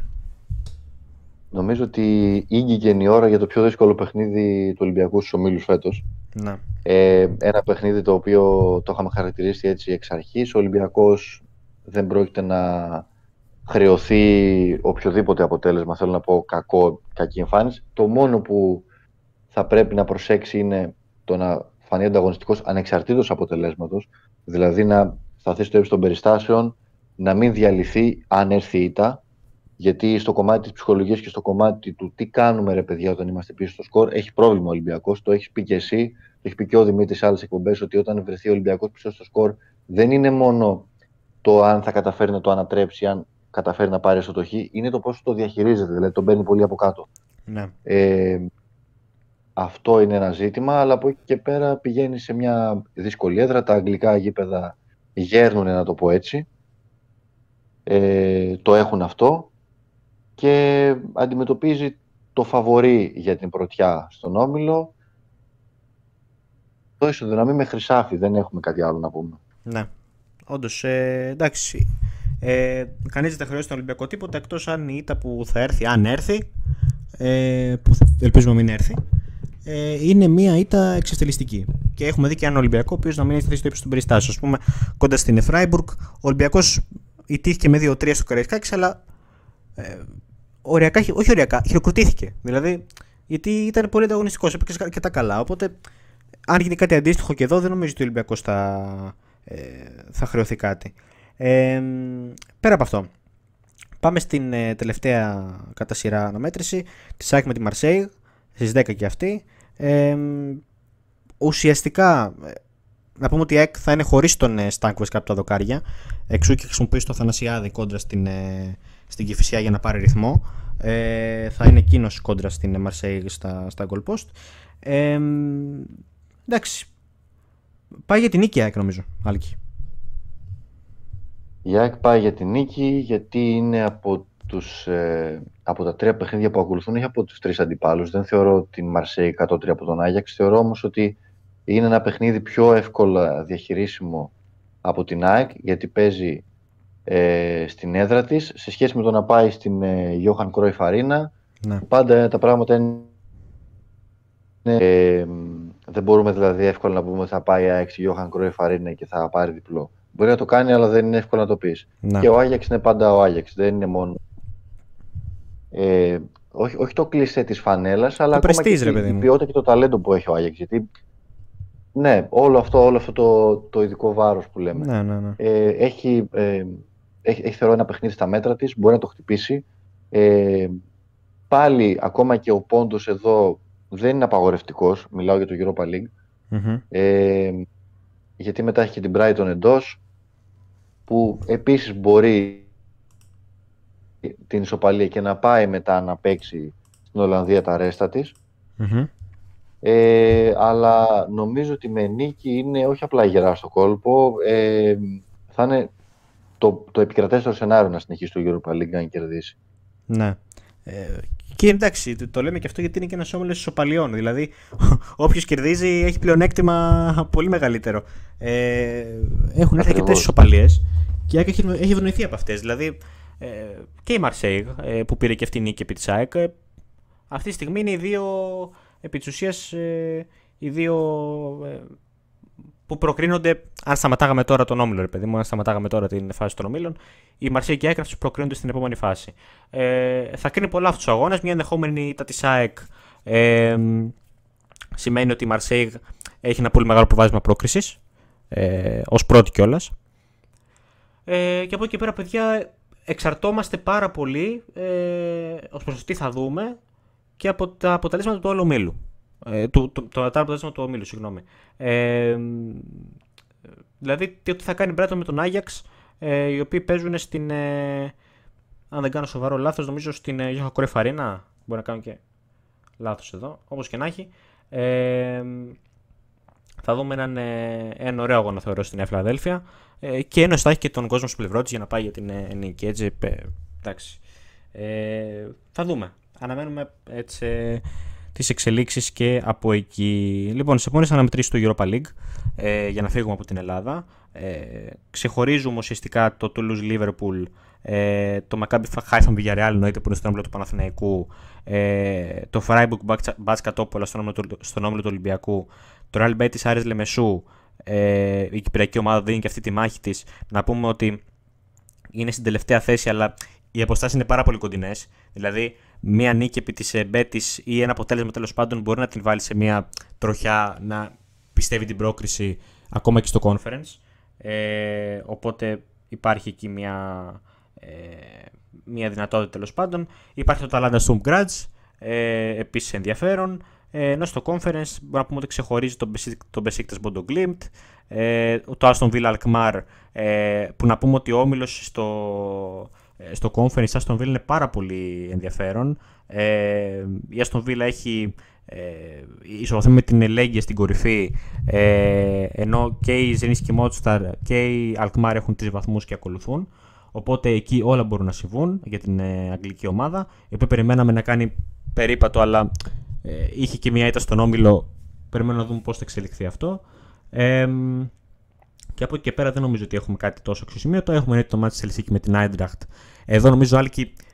S2: Νομίζω ότι ήγηκε η ώρα για το πιο δύσκολο παιχνίδι του Ολυμπιακού στους ομίλους φέτος.
S1: Ναι.
S2: Ε, ένα παιχνίδι το οποίο το είχαμε χαρακτηρίσει έτσι εξ αρχής. Ο Ολυμπιακός δεν πρόκειται να χρεωθεί οποιοδήποτε αποτέλεσμα. Θέλω να πω κακό, κακή εμφάνιση. Το μόνο που θα πρέπει να προσέξει είναι το να φανεί ανταγωνιστικός ανεξαρτήτως αποτελέσματος. Δηλαδή να σταθεί στο ύψος των περιστάσεων, να μην διαλυθεί αν έρθει η ήττα. Γιατί στο κομμάτι της ψυχολογίας και στο κομμάτι του τι κάνουμε, ρε παιδιά, όταν είμαστε πίσω στο σκορ, έχει πρόβλημα ο Ολυμπιακός. Το έχεις πει και εσύ, το έχει πει και ο Δημήτρης σε άλλες εκπομπές, ότι όταν βρεθεί ο Ολυμπιακός πίσω στο σκορ, δεν είναι μόνο το αν θα καταφέρει να το ανατρέψει, αν καταφέρει να πάρει στο το είναι το πώς το διαχειρίζεται. Δηλαδή τον παίρνει πολύ από κάτω.
S1: Ναι.
S2: Ε, αυτό είναι ένα ζήτημα, αλλά από εκεί και πέρα πηγαίνει σε μια δύσκολη έδρα. Τα αγγλικά γήπεδα γέρνουν, να το πω έτσι. Ε, το έχουν αυτό και αντιμετωπίζει το φαβορή για την πρωτιά στον Όμιλο. Το ισοδυναμεί με χρυσάφι, δεν έχουμε κάτι άλλο να πούμε.
S1: Ναι, όντως, ε, εντάξει, ε, Κανείς δεν θα χρεώσει τον Ολυμπιακό τίποτα εκτός αν η ήττα που θα έρθει, αν έρθει, ε, που ελπίζουμε μην έρθει, ε, είναι μια ήττα εξευτελιστική. Και έχουμε δει και έναν Ολυμπιακό, ο οποίος να μην έχει θέση στο ύψος των περιστάσεων. Α πούμε, κοντά στην Εφράιμπουργκ, ο Ολυμπιακός ιτήθηκε με 2-3 στο Καραϊσκάκης, αλλά ε, οριακά, όχι οριακά, χειροκροτήθηκε. Δηλαδή, γιατί ήταν πολύ ανταγωνιστικός, έπαιξε και τα καλά. Οπότε, αν γίνει κάτι αντίστοιχο και εδώ, δεν νομίζω ότι ο Ολυμπιακός θα, ε, θα χρεωθεί κάτι πέρα από αυτό, πάμε στην ε, τελευταία κατά σειρά αναμέτρηση, τη ΣΑΚ με τη Μαρσέη, στις 10 και αυτή. ουσιαστικά, ε, να πούμε ότι η ΕΚ θα είναι χωρίς τον ε, Στάνκοβες από τα δοκάρια, εξού και χρησιμοποιήσει το Θανασιάδη κόντρα στην, ε, στην Κηφισιά για να πάρει ρυθμό. Ε, θα είναι εκείνος κόντρα στην Μαρσέη στα, στα goal post. Ε, εντάξει, πάει για την νίκη η ΑΕΚ νομίζω, Άλκη.
S2: Η ΑΕΚ πάει για την νίκη γιατί είναι από, τους, ε, από τα τρία παιχνίδια που ακολουθούν, έχει από τους τρεις αντιπάλους. Δεν θεωρώ την Μαρσέη κατώτρια από τον Άγιαξ. Θεωρώ όμως ότι είναι ένα παιχνίδι πιο εύκολα διαχειρίσιμο από την ΑΕΚ γιατί παίζει ε, στην έδρα της σε σχέση με το να πάει στην ε, Johan Cruyff Arena. Ναι. Πάντα τα πράγματα είναι ε, δεν μπορούμε δηλαδή εύκολα να πούμε ότι θα πάει η ΑΕΚ στη Johan Cruyff Arena και θα πάρει διπλό. Μπορεί να το κάνει, αλλά δεν είναι εύκολο να το πεις. Και ο Άγιαξ είναι πάντα ο Άγιαξ. Δεν είναι μόνο. Ε, όχι, όχι το κλεισέ της φανέλας, αλλά
S1: το ακόμα
S2: και
S1: ρε,
S2: η ποιότητα και το ταλέντο που έχει ο Άγιαξ. Γιατί ναι, όλο αυτό, όλο αυτό το, το ειδικό βάρος που λέμε.
S1: Ναι, ναι, ναι.
S2: Ε, έχει, ε, έχει, έχει θεωρώ ένα παιχνίδι στα μέτρα της, μπορεί να το χτυπήσει. Ε, πάλι, ακόμα και ο πόντος εδώ δεν είναι απαγορευτικός. Μιλάω για το Europa League. mm Ε, γιατί μετά έχει και την Brighton εντός που επίσης μπορεί την ισοπαλία και να πάει μετά να παίξει στην Ολλανδία τα ρέστα της. Ε, αλλά νομίζω ότι με νίκη είναι όχι απλά γερά στο κόλπο, ε, θα είναι το, το επικρατέστερο σενάριο να συνεχίσει το Europa League αν κερδίσει.
S1: Ναι. Ε, και εντάξει, το λέμε και αυτό γιατί είναι και ένας όμιλος ισοπαλιών. Δηλαδή, <laughs> όποιος κερδίζει έχει πλεονέκτημα πολύ μεγαλύτερο. Ε, έχουν έρθει αρκετές ισοπαλίες και η έχει, έχει ευνοηθεί από αυτές. Δηλαδή, ε, και η Μαρσέιγ ε, που πήρε και αυτή η νίκη επί της ΑΕΚ. Ε, αυτή τη στιγμή είναι οι δύο επί της ουσίας ε, οι δύο ε, που προκρίνονται, αν σταματάγαμε τώρα τον όμιλο, ρε παιδί μου, αν σταματάγαμε τώρα την φάση των ομίλων, η Μαρσία και η ΑΕΚ προκρίνονται στην επόμενη φάση. Ε, θα κρίνει πολλά αυτούς τους αγώνες. Μια ενδεχόμενη ήττα της ΑΕΚ ε, σημαίνει ότι η Μαρσέη έχει ένα πολύ μεγάλο προβάδισμα πρόκρισης, ε, ως πρώτη κιόλας. Ε, και από εκεί και πέρα, παιδιά, εξαρτόμαστε πάρα πολύ ε, ως προς τι θα δούμε και από τα αποτελέσματα του όλου ομίλου. Ε, του, το, το, τα αποτελέσματα του ομίλου, συγγνώμη. Ε, δηλαδή, τι θα κάνει η Brighton με τον Άγιαξ, ε, οι οποίοι παίζουν στην, ε, αν δεν κάνω σοβαρό λάθος, νομίζω στην ε, Γιώχα Κορεφαρίνα, μπορεί να κάνω και λάθος εδώ, όπως και να έχει. Ε, θα δούμε έναν, ε, έναν ωραίο αγώνα θεωρώ στην Νέα ε, και ένα θα έχει και τον κόσμο στο πλευρό της για να πάει για την ε, νίκη. Έτσι, εντάξει. Ε, θα δούμε. Αναμένουμε έτσι, ε, τις εξελίξεις και από εκεί. Λοιπόν, σε επόμενες αναμετρήσεις του Europa League, ε, για να φύγουμε από την Ελλάδα, ε, ξεχωρίζουμε ουσιαστικά το Toulouse Liverpool, ε, το Maccabi Haifa Villarreal εννοείται που είναι στον όμιλο του Παναθηναϊκού, ε, το Freiburg Batskatopola στον όμιλο, στον όμιλο του Ολυμπιακού, το Real Betis Άρες Λεμεσού, ε, η Κυπριακή ομάδα δίνει και αυτή τη μάχη της. Να πούμε ότι είναι στην τελευταία θέση, αλλά οι αποστάσεις είναι πάρα πολύ κοντινές. Δηλαδή, μία νίκη επί της Μπέτης ή ένα αποτέλεσμα τέλος πάντων μπορεί να την βάλει σε μία τροχιά να πιστεύει την πρόκριση ακόμα και στο conference. Ε, οπότε υπάρχει εκεί μία, ε, μία δυνατότητα τέλος πάντων. Υπάρχει το Talanda Stump Grudge, ε, επίσης ενδιαφέρον. Ε, ενώ στο conference μπορούμε να πούμε ότι ξεχωρίζει τον, τον Besiktas Bodo Glimt, ε, το Aston Villa Alkmaar, ε, που να πούμε ότι ο Όμιλος στο, ε, στο conference Aston Villa είναι πάρα πολύ ενδιαφέρον. Ε, η Aston Villa έχει ε, ισοβαθμεί με την Ελέγγυα στην κορυφή, ε, ενώ και η Zenit Mostar και η Alkmaar έχουν τρεις βαθμούς και ακολουθούν. Οπότε εκεί όλα μπορούν να συμβούν για την ε, αγγλική ομάδα, η οποία περιμέναμε να κάνει περίπατο, αλλά ε, είχε και μια ήττα στον Όμιλο. Περιμένουμε να δούμε πώς θα εξελιχθεί αυτό. Ε, και από εκεί και πέρα δεν νομίζω ότι έχουμε κάτι τόσο αξιοσημείωτο. Έχουμε το μάτι της με την Άιντραχτ. Εδώ νομίζω άλλη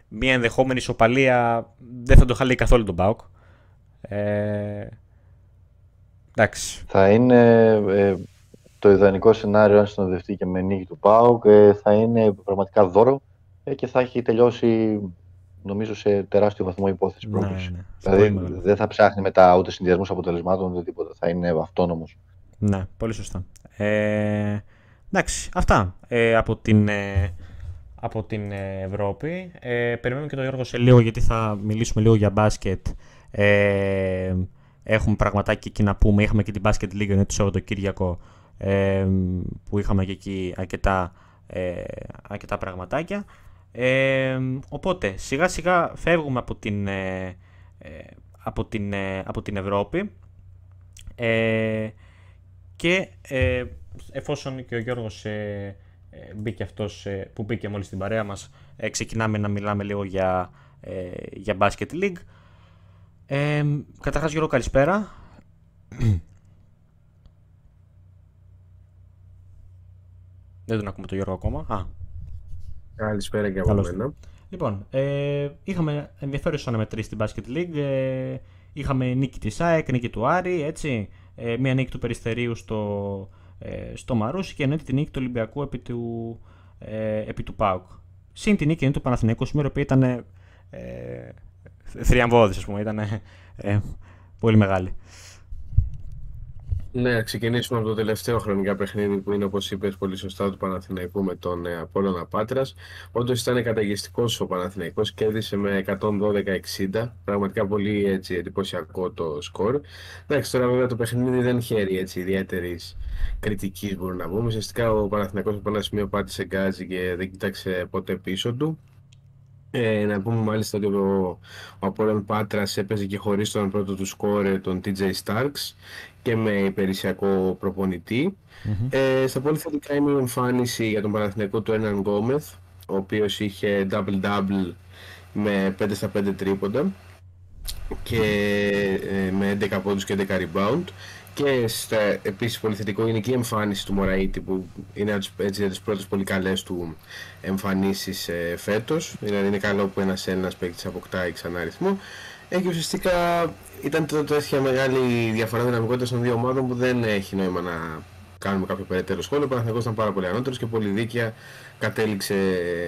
S1: μια ενδεχόμενη ισοπαλία δεν θα το χαλεί καθόλου τον Μπάουκ. Ε, εντάξει.
S2: Θα είναι ε, το ιδανικό σενάριο αν συνοδευτεί και με νίκη του Πάουκ. Ε, θα είναι πραγματικά δώρο ε, και θα έχει τελειώσει νομίζω σε τεράστιο βαθμό υπόθεση ναι, πρόκληση. Ναι, δηλαδή δεν θα ψάχνει μετά ούτε συνδυασμούς αποτελεσμάτων ούτε τίποτα. Θα είναι αυτόνομος.
S1: Ναι, πολύ σωστά. Ε, εντάξει, αυτά ε, από την, ε, από την ε, Ευρώπη. Ε, περιμένουμε και τον Γιώργο σε λίγο γιατί θα μιλήσουμε λίγο για μπάσκετ. Ε, έχουμε πραγματάκι εκεί να πούμε. Είχαμε και την μπάσκετ λίγα είναι το Σαββατοκύριακο ε, που είχαμε και εκεί αρκετά, ε, αρκετά πραγματάκια. Ε, οπότε σιγά σιγά φεύγουμε από την, ε, ε, από την, από την Ευρώπη και εφόσον και ο Γιώργος μπήκε αυτός που μπήκε μόλις στην παρέα μας ξεκινάμε να μιλάμε λίγο για, για Basket League. Ε, καταρχάς Γιώργο καλησπέρα. <clears throat> Δεν τον ακούμε τον Γιώργο ακόμα. Α,
S3: Καλησπέρα και από μένα.
S1: Λοιπόν, ε, είχαμε ενδιαφέρουσε αναμετρήσει στην Basket League. Ε, είχαμε νίκη της ΑΕΚ, νίκη του Άρη, έτσι. Ε, μία νίκη του Περιστερίου στο, ε, στο Μαρούσι και εννοείται τη νίκη του Ολυμπιακού επί του, ε, επί του ΠΑΟΚ. Συν τη νίκη του Παναθηναϊκού σήμερα που ήταν ε, θριαμβώδης, ας πούμε, ήταν ε, πολύ μεγάλη.
S3: Ναι, ξεκινήσουμε από το τελευταίο χρονικά παιχνίδι που είναι όπως είπες πολύ σωστά του Παναθηναϊκού με τον ε, Απόλλωνα Πάτρας. Όντως ήταν καταγιστικό ο Παναθηναϊκός, κέρδισε με 112-60. Πραγματικά πολύ έτσι, εντυπωσιακό το σκορ. Εντάξει, τώρα βέβαια το παιχνίδι δεν χαίρει έτσι ιδιαίτερης κριτικής, μπορούμε να πούμε. Ουσιαστικά ο Παναθηναϊκός από ένα σημείο πάτησε γκάζι και δεν κοίταξε ποτέ πίσω του. Ε, να πούμε μάλιστα ότι ο, ο Απόλλων Πάτρας έπαιζε και χωρίς τον πρώτο του σκόρε, τον TJ Starks και με υπηρεσιακό Ε, στα πολύ θετικά είναι η εμφάνιση για τον Παναθηναϊκό του Έναν Γκόμεθ, ο οποίος είχε double-double με 5 στα 5 τρίποντα και ε, με 11 πόντους και 11 rebound. Και στα, επίσης πολύ θετικό είναι και η εμφάνιση του Μωραήτη που είναι έτσι από τις πρώτες πολύ καλές του εμφανίσεις ε, φέτος. Δηλαδή είναι καλό που ένας ένας παίκτης αποκτάει ξανά αριθμό ε, και ουσιαστικά ήταν τέτοια μεγάλη διαφορά δυναμικότητας των δύο ομάδων που δεν έχει νόημα να κάνουμε κάποιο περαιτέρω σχόλιο. Ο Παναθηναϊκός ήταν πάρα πολύ ανώτερος και πολύ δίκαια κατέληξε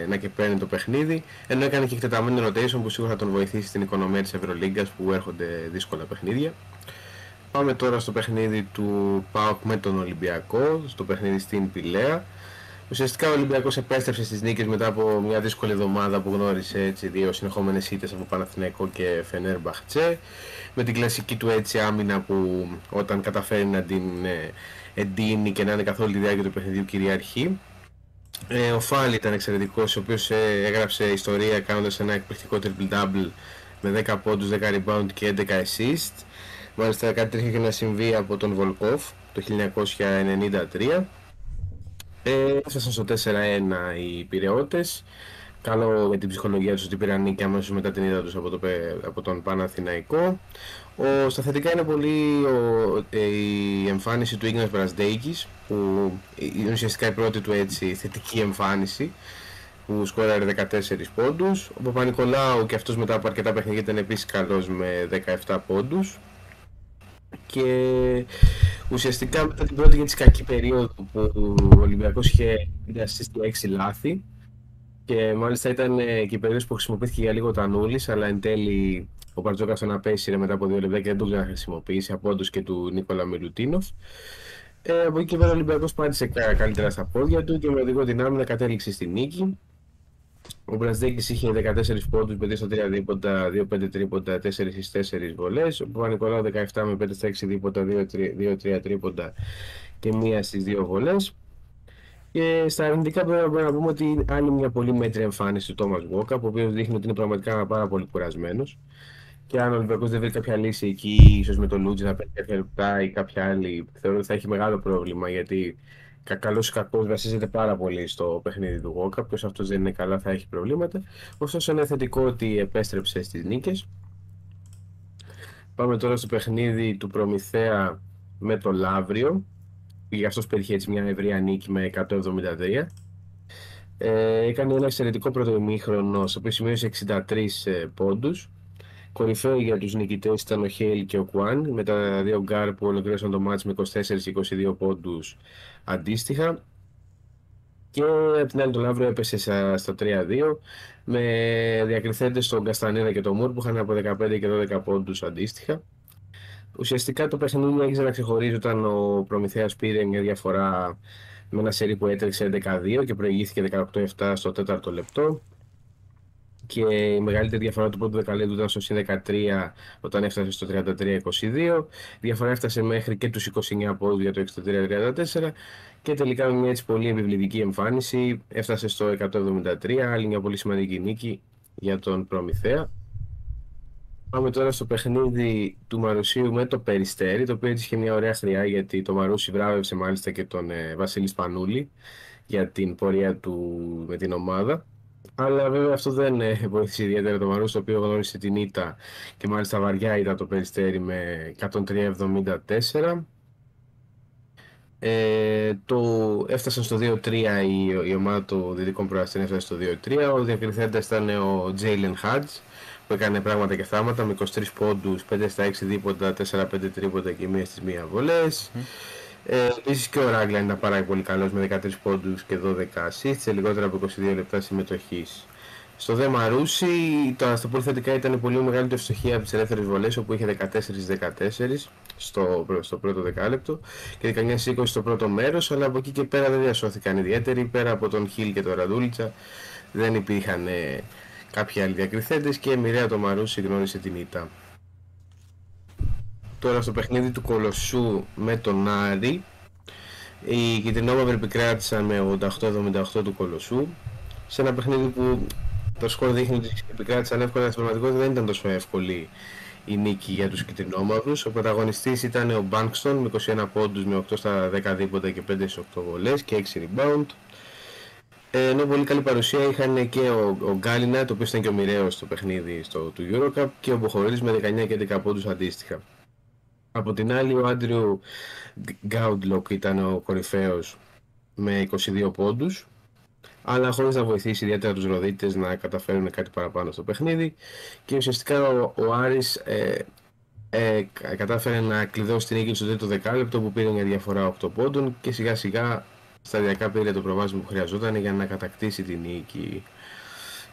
S3: να και παίρνει το παιχνίδι. Ενώ έκανε και εκτεταμένο rotation που σίγουρα θα τον βοηθήσει στην οικονομία της Ευρωλίγκας που έρχονται δύσκολα παιχνίδια. Πάμε τώρα στο παιχνίδι του ΠΑΟΚ με τον Ολυμπιακό, στο παιχνίδι στην Πηλαία. Ουσιαστικά ο Ολυμπιακός επέστρεψε στις νίκες μετά από μια δύσκολη εβδομάδα που γνώρισε έτσι, δύο συνεχόμενες ήττες από Παναθηναϊκό και Φενέρ Μπαχτσέ με την κλασική του έτσι άμυνα που όταν καταφέρει να την ε, εντείνει και να είναι καθόλου τη διάρκεια του παιχνιδιού κυριαρχεί. Ε, ο Φάλι ήταν εξαιρετικός, ο οποίος ε, έγραψε ιστορία κάνοντας ένα εκπληκτικό triple-double με 10 πόντους, 10 rebound και 11 assist. Μάλιστα κάτι τέτοιο είχε να συμβεί από τον Βολκόφ το 1993. Ε, έφτασαν στο 4-1 οι Πυραιώτες. Καλό για την ψυχολογία τους ότι πήραν νίκη αμέσως μετά την είδα τους από, το, από τον Παναθηναϊκό. Ο, στα θετικά είναι πολύ ο, ε, η εμφάνιση του Ίγνας Βρασδέικης που είναι ουσιαστικά η πρώτη του έτσι θετική εμφάνιση που σκόραρε 14 πόντους. Ο Παπα-Νικολάου και αυτός μετά από αρκετά παιχνίδια ήταν επίσης καλός με 17 πόντους. Και ουσιαστικά μετά την πρώτη για τη κακή περίοδο που ο Ολυμπιακός είχε assist 6 λάθη και μάλιστα ήταν ε, και η περίοδος που χρησιμοποιήθηκε για λίγο Τανούλης αλλά εν τέλει ο Παρτζόκας τον απέσυρε μετά από δύο λεπτά και δεν τον ξαναχρησιμοποιήσει από όντως και του Νίκολα Μιλουτίνοφ. Ε, από εκεί και πέρα ο Ολυμπιακός πάτησε καλύτερα στα πόδια του και με οδηγό την άμυνα κατέληξε στη νίκη. Ο Μπραζδέκης είχε 14 πόντους, 5 στα 3 δίποτα, 2-5 τρίποτα, 4 στις 4 βολές. Ο Παπα-Νικολάου 17 με 5 στα 6 δίποτα, 2-3 τρίποτα και 1 στις 2 βολές. Και στα αρνητικά πρέπει να πούμε ότι είναι άλλη μια πολύ μέτρια εμφάνιση του Τόμας Γουόκα, ο οποίος δείχνει ότι είναι πραγματικά πάρα πολύ κουρασμένος. Και αν ο Ολυμπιακός δεν βρει κάποια λύση εκεί, ίσως με τον Λούτζι να παίρνει κάποια λεπτά ή κάποια άλλη, θεωρώ ότι θα έχει μεγάλο πρόβλημα γιατί καλό ή κακός βασίζεται πάρα πολύ στο παιχνίδι του Γόκα. Ποιος αυτός δεν είναι καλά θα έχει προβλήματα. Ωστόσο, είναι θετικό ότι επέστρεψε στις νίκες. Πάμε τώρα στο παιχνίδι του Προμηθέα με το Λαύριο. Για αυτός πέτυχε έτσι μια ευρεία νίκη με 173. Ε, έκανε ένα εξαιρετικό πρώτο ημίχρονο, στο οποίο σημείωσε 63 ε, πόντους. Κορυφαίο για τους νικητές ήταν ο Χέιλ και ο Κουάν, με τα δύο γκαρντ που ολοκλήρωσαν το ματς με 24 22 πόντους αντίστοιχα. Και από την άλλη το Λαύριο έπεσε στο 3-2 με διακριθέντες στον Καστανίδα και τον Μουρ που είχαν από 15 και 12 πόντους αντίστοιχα. Ουσιαστικά το παιχνίδι άρχισε να ξεχωρίζει όταν ο Προμηθέας πήρε μια διαφορά με ένα σερί που έτρεξε 11-2 και προηγήθηκε 18-7 στο τέταρτο λεπτό και η μεγαλύτερη διαφορά του πρώτου δεκαλέπτου ήταν στο 13 όταν έφτασε στο 33-22. Η διαφορά έφτασε μέχρι και τους 29 πόντους για το 63-34 και τελικά με μια έτσι πολύ επιβλητική εμφάνιση έφτασε στο 173, άλλη μια πολύ σημαντική νίκη για τον Προμηθέα. Πάμε τώρα στο παιχνίδι του Μαρουσίου με το Περιστέρι, το οποίο είχε μια ωραία χρειά γιατί το Μαρούσι βράβευσε μάλιστα και τον ε, Βασίλη Σπανούλη για την πορεία του με την ομάδα. Αλλά βέβαια αυτό δεν ε, βοήθησε ιδιαίτερα το Μαρούσι, το οποίο γνώρισε την ήττα και μάλιστα βαριά ήταν το Περιστέρι με 103-74. Ε, το έφτασαν στο 2-3 η, η ομάδα των Δυτικών Προαστών έφτασε στο 2-3. Ο διακριθέντας ήταν ο Jalen Hadj που έκανε πράγματα και θάματα με 23 πόντους, 5 στα 6 δίποτα, 4-5 τρίποτα και μία στις μία βολές. Mm. Ε, Επίσης και ο Ράγκλαν ήταν πάρα πολύ καλός με 13 πόντους και 12 assists σε λιγότερα από 22 λεπτά συμμετοχής. Στο Δε Μαρούσι, το, στα πολύ θετικά ήταν πολύ μεγάλη το ευστοχία από τις ελεύθερες βολές, όπου είχε 14-14 στο, στο πρώτο δεκάλεπτο και 19-20 στο πρώτο μέρος. Αλλά από εκεί και πέρα δεν διασώθηκαν ιδιαίτεροι. Πέρα από τον Χιλ και τον Ραντούλιτσα δεν υπήρχαν ε, κάποιοι άλλοι διακριθέντες και μοιραία το Μαρούσι γνώρισε την ήττα. Τώρα στο παιχνίδι του Κολοσσού με τον Άρη οι Κιτρινόμαυροι επικράτησαν με 88-78 του Κολοσσού σε ένα παιχνίδι που το σκορ δείχνει ότι επικράτησαν εύκολα στην πραγματικότητα δεν ήταν τόσο εύκολη η νίκη για τους Κιτρινόμαυρους. Ο πρωταγωνιστής ήταν ο Μπάνκστον με 21 πόντους με 8 στα 10 δίποτα και 5 στις 8 βολές και 6 rebound. Ε, ενώ πολύ καλή παρουσία είχαν και ο, ο Γκάλινα, το οποίο ήταν και ο μοιραίος στο παιχνίδι στο, του Eurocup και ο Μποχορίδης με 19 και 11 πόντους αντίστοιχα. Από την άλλη ο Άντριου Γκάουντλοκ ήταν ο κορυφαίος με 22 πόντους αλλά χωρίς να βοηθήσει ιδιαίτερα τους Ροδίτες να καταφέρουν κάτι παραπάνω στο παιχνίδι και ουσιαστικά ο, ο Άρης ε, ε, κατάφερε να κλειδώσει την νίκη στο τρίτο δεκάλεπτο που πήρε μια διαφορά 8 πόντων και σιγά σιγά σταδιακά πήρε το προβάσμα που χρειαζόταν για να κατακτήσει την νίκη.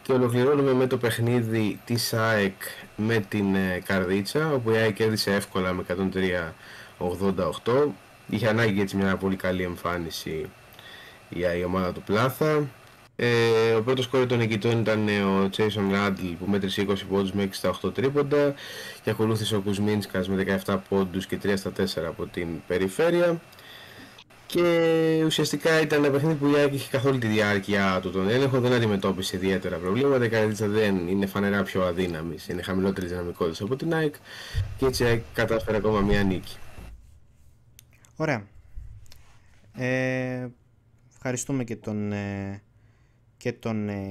S3: Και ολοκληρώνουμε με το παιχνίδι της ΑΕΚ με την ε, Καρδίτσα, όπου η ΑΕΚ κέρδισε εύκολα με 103-88. Είχε ανάγκη έτσι μια πολύ καλή εμφάνιση για η ομάδα του Πλάθα. Ε, ο πρώτος κόρη των νικητών ήταν ο Jason Ράντλ που μέτρησε 20 πόντους με 6 στα 8 τρίποντα και ακολούθησε ο Κουσμίνσκας με 17 πόντους και 3 στα 4 από την περιφέρεια και ουσιαστικά ήταν ένα παιχνίδι που η ΑΕΚ είχε καθόλου τη διάρκεια του τον έλεγχο, δεν αντιμετώπισε ιδιαίτερα προβλήματα. Η Καραδίτσα δεν είναι φανερά πιο αδύναμης, είναι χαμηλότερης δυναμικότητας από την ΑΕΚ και έτσι η ΑΕΚ κατάφερε ακόμα μία νίκη.
S1: Ωραία. Ε, ευχαριστούμε και τον, ε, και τον ε,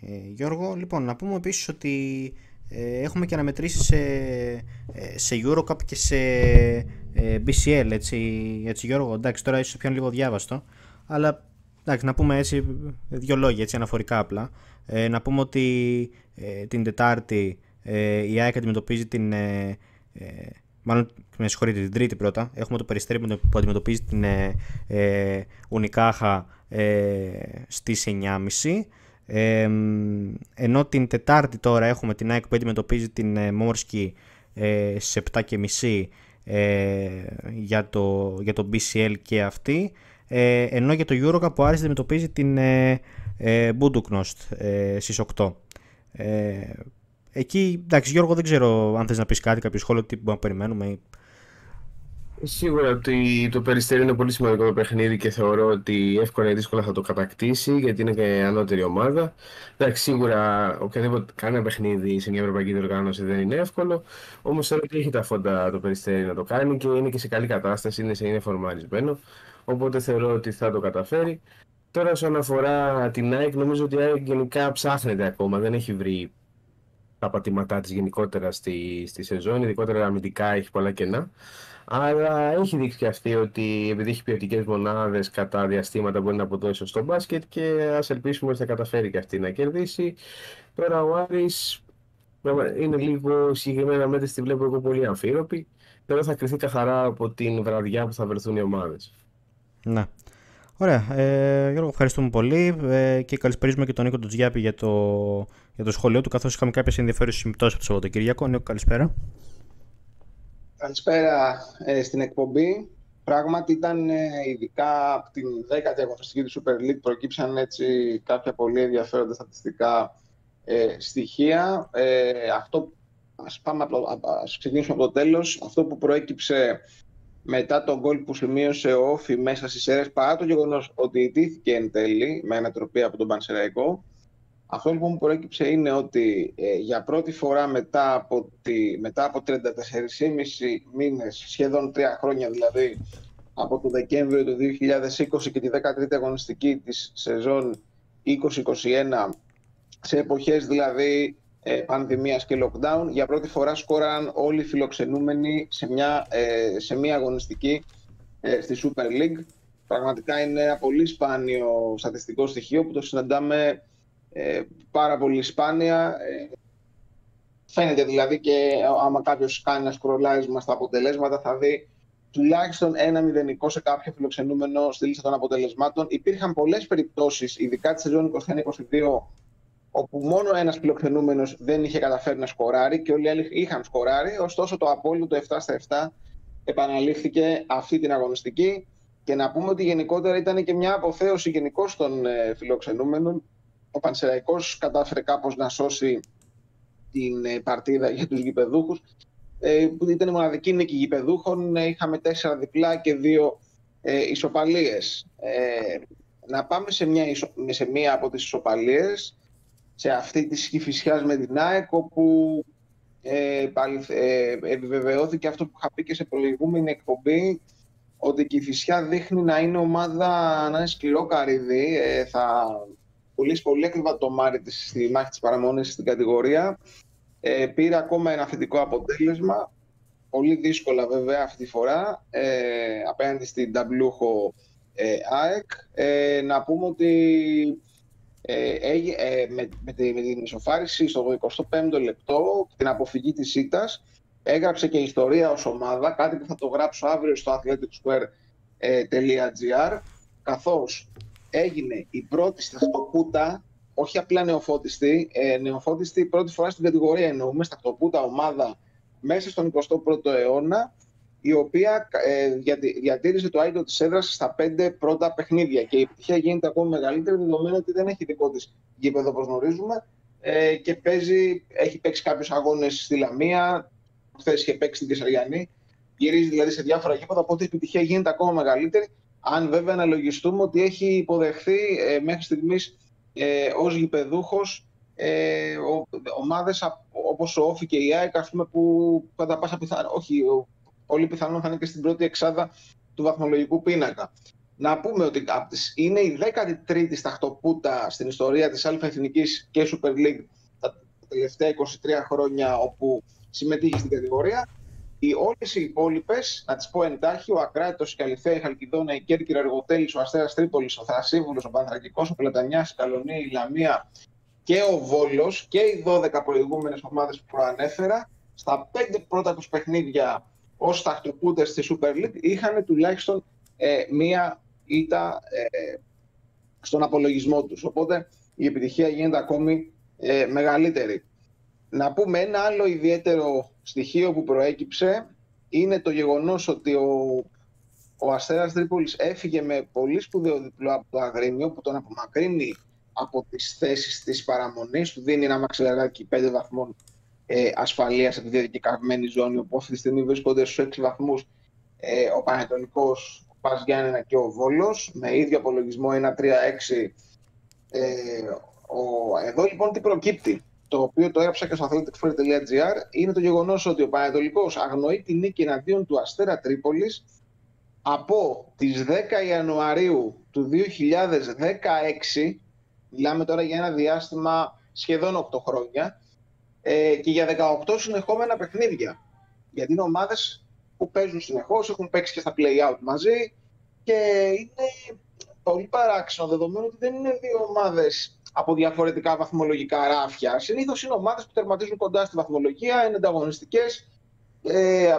S1: ε, Γιώργο. Λοιπόν, να πούμε επίσης ότι έχουμε και αναμετρήσει σε, σε Eurocup και σε BCL, έτσι, έτσι Γιώργο. Εντάξει, τώρα ίσως πιάνει λίγο διάβαστο, αλλά εντάξει, να πούμε έτσι δύο λόγια, έτσι αναφορικά απλά. να πούμε ότι την Τετάρτη η ΑΕΚ αντιμετωπίζει την μάλλον με συγχωρείτε την τρίτη πρώτα, έχουμε το περιστέρι που αντιμετωπίζει την ε, ε, Ουνικάχα ε, στις 9.30 ε, ενώ την Τετάρτη τώρα έχουμε την ΑΕΚ που αντιμετωπίζει την ε, Μόρσκι ε, στις 7.30 ε, για, το, για το BCL και αυτή ε, ενώ για το Eurocup που Άρης αντιμετωπίζει την ε, ε, Buduknost ε, στις 8 ε, Εκεί, εντάξει, Γιώργο, δεν ξέρω αν θες να πεις κάτι, κάποιο σχόλιο, τι μπορούμε να περιμένουμε.
S3: Σίγουρα ότι το Περιστέρι είναι πολύ σημαντικό το παιχνίδι και θεωρώ ότι εύκολα ή δύσκολα θα το κατακτήσει γιατί είναι και ανώτερη ομάδα. Εντάξει, σίγουρα οποιαδήποτε κανένα παιχνίδι σε μια ευρωπαϊκή διοργάνωση δεν είναι εύκολο. Όμως θέλω ότι έχει τα φόντα το Περιστέρι να το κάνει και είναι και σε καλή κατάσταση, είναι, σε, είναι φορμαρισμένο. Οπότε θεωρώ ότι θα το καταφέρει. Τώρα, όσον αφορά την ΑΕΚ, νομίζω ότι η ΑΕΚ γενικά ψάχνεται ακόμα, δεν έχει βρει τα πατήματά της γενικότερα στη, στη σεζόν, ειδικότερα αμυντικά έχει πολλά κενά. Αλλά έχει δείξει και αυτή ότι επειδή έχει ποιοτικές μονάδες κατά διαστήματα μπορεί να αποδώσει στο μπάσκετ και ας ελπίσουμε ότι θα καταφέρει και αυτή να κερδίσει. Τώρα ο Άρης είναι λίγο συγκεκριμένα μέτρη, τη βλέπω εγώ πολύ αμφίροπη. Τώρα θα κρυθεί καθαρά από την βραδιά που θα βρεθούν οι ομάδες.
S1: Ναι. Ωραία. Ε, Γιώργο, ευχαριστούμε πολύ ε, και καλησπέριζουμε και τον Νίκο Τζιάπη για το, για το σχολείο του, καθώς είχαμε κάποιες ενδιαφέρουσες συμπτώσεις από το Σαββατοκύριακο. Νίκο, καλησπέρα.
S4: Καλησπέρα ε, στην εκπομπή. Πράγματι ήταν ε, ειδικά από την 10η αγωνιστική του Super League προκύψαν έτσι κάποια πολύ ενδιαφέροντα στατιστικά ε, στοιχεία. Ε, αυτό, ας, πάμε, ας ξεκινήσουμε από το τέλος. Αυτό που προέκυψε μετά τον γκολ που σημείωσε ο Όφη μέσα στις αίρες, παρά το γεγονός ότι ιτήθηκε εν τέλει με ανατροπή από τον Πανσεραϊκό, αυτό λοιπόν που προέκυψε είναι ότι ε, για πρώτη φορά μετά από, τη, μετά από 34,5 μήνες, σχεδόν τρία χρόνια δηλαδή, από το Δεκέμβριο του 2020 και τη 13η αγωνιστική της σεζόν 2021, σε εποχές δηλαδή ε, πανδημίας και lockdown, για πρώτη φορά σκόραν όλοι οι φιλοξενούμενοι σε μια, ε, σε μια αγωνιστική ε, στη Super League. Πραγματικά είναι ένα πολύ σπάνιο στατιστικό στοιχείο που το συναντάμε ε, πάρα πολύ σπάνια. Ε, φαίνεται δηλαδή και άμα κάποιος κάνει ένα σκρολάρισμα στα αποτελέσματα θα δει τουλάχιστον ένα μηδενικό σε κάποιο φιλοξενούμενο στη λίστα των αποτελεσμάτων. Υπήρχαν πολλές περιπτώσεις, ειδικά τη σεζόν 21-22, όπου μόνο ένας φιλοξενούμενος δεν είχε καταφέρει να σκοράρει και όλοι οι άλλοι είχαν σκοράρει. Ωστόσο, το απόλυτο 7 στα 7 επαναλήφθηκε αυτή την αγωνιστική. Και να πούμε ότι γενικότερα ήταν και μια αποθέωση γενικώ των ε, φιλοξενούμενων ο Πανσεραϊκός κατάφερε κάπως να σώσει την ε, παρτίδα για τους γηπεδούχους ε, που ήταν η μοναδική νίκη γηπεδούχων. Ε, είχαμε τέσσερα διπλά και δύο ε, ισοπαλίες. να πάμε σε μια, σε μια από τις ισοπαλίες, σε αυτή τη σκηφισιάς με την ΑΕΚ, όπου ε, επιβεβαιώθηκε αυτό που είχα πει και σε προηγούμενη εκπομπή, ότι η Φυσιά δείχνει να είναι ομάδα, να είναι σκληρό καρύδι. θα πολύ, πολύ ακριβά το Μάρι της, στη μάχη της παραμονής στην κατηγορία. Ε, πήρε ακόμα ένα θετικό αποτέλεσμα. Πολύ δύσκολα βέβαια αυτή τη φορά ε, απέναντι στην ταμπλούχο ε, ΑΕΚ. Ε, να πούμε ότι ε, ε, με, με, τη, με την ισοφάριση στο 25ο λεπτό, την αποφυγή της ήττας, έγραψε και ιστορία ως ομάδα, κάτι που θα το γράψω αύριο στο athleticsquare.gr, καθώς έγινε η πρώτη σταχτοπούτα, όχι απλά νεοφώτιστη, ε, νεοφώτιστη πρώτη φορά στην κατηγορία εννοούμε, σταχτοπούτα ομάδα μέσα στον 21ο αιώνα, η οποία ε, διατήρησε το άϊντο της έδρας στα πέντε πρώτα παιχνίδια και η επιτυχία γίνεται ακόμη μεγαλύτερη δεδομένου ότι δεν έχει δικό της γήπεδο όπως γνωρίζουμε ε, και παίζει, έχει παίξει κάποιους αγώνες στη Λαμία, χθες είχε παίξει στην Κεσαριανή, γυρίζει δηλαδή σε διάφορα γήπεδα, οπότε η επιτυχία γίνεται ακόμα μεγαλύτερη. Αν βέβαια αναλογιστούμε ότι έχει υποδεχθεί ε, μέχρι στιγμής ε, ως γηπεδούχος ε, ομάδες όπως ο Όφη και η ΑΕΚ, ας πούμε, που κατά πάσα πιθανότητα, όχι, πολύ πιθανόν θα είναι και στην πρώτη εξάδα του βαθμολογικού πίνακα. Να πούμε ότι είναι η 13η σταχτοπούτα στην ιστορία της Α Εθνικής και Super League τα τελευταία 23 χρόνια όπου συμμετείχε στην κατηγορία. Οι όλες οι υπόλοιπες, να τις πω εντάχει, ο Ακράτητος, η Καλυθέα, η Χαλκιδόνα, η Κέρκυρα, ο Εργοτέλη, ο Αστέρας Τρίπολης, ο Θρασίβουλος, ο Πανθρακικός, ο Πλατανιάς, η Καλονία, η Λαμία και ο Βόλος και οι 12 προηγούμενες ομάδες που προανέφερα, στα πέντε πρώτα τους παιχνίδια ως τακτοπούτε στη Super League είχαν τουλάχιστον ε, μία ήττα ε, στον απολογισμό τους. Οπότε η επιτυχία γίνεται ακόμη ε, μεγαλύτερη. Να πούμε ένα άλλο ιδιαίτερο στοιχείο που προέκυψε είναι το γεγονός ότι ο, ο Αστέρας Τρίπολης έφυγε με πολύ σπουδαίο διπλό από το Αγρίνιο που τον απομακρύνει από τις θέσεις της παραμονής, του δίνει ένα μαξιλαράκι 5 βαθμών ε, ασφαλείας από τη διαδικευμένη ζώνη, όπου αυτή τη στιγμή βρίσκονται στους 6 βαθμούς ε, ο Πανετολικός, ο Πας Γιάννενα και ο Βόλος, με ίδιο απολογισμό 1-3-6. Ε, εδώ λοιπόν τι προκύπτει το οποίο το έγραψα και στο athleticfree.gr, είναι το γεγονός ότι ο Πανατολικό αγνοεί τη νίκη εναντίον του Αστέρα Τρίπολης από τις 10 Ιανουαρίου του 2016, μιλάμε τώρα για ένα διάστημα σχεδόν 8 χρόνια, ε, και για 18 συνεχόμενα παιχνίδια. Γιατί είναι ομάδες που παίζουν συνεχώς, έχουν παίξει και στα play-out μαζί και είναι πολύ παράξενο δεδομένου ότι δεν είναι δύο ομάδες από διαφορετικά βαθμολογικά ράφια. Συνήθως είναι ομάδες που τερματίζουν κοντά στη βαθμολογία, είναι ανταγωνιστικές, ε,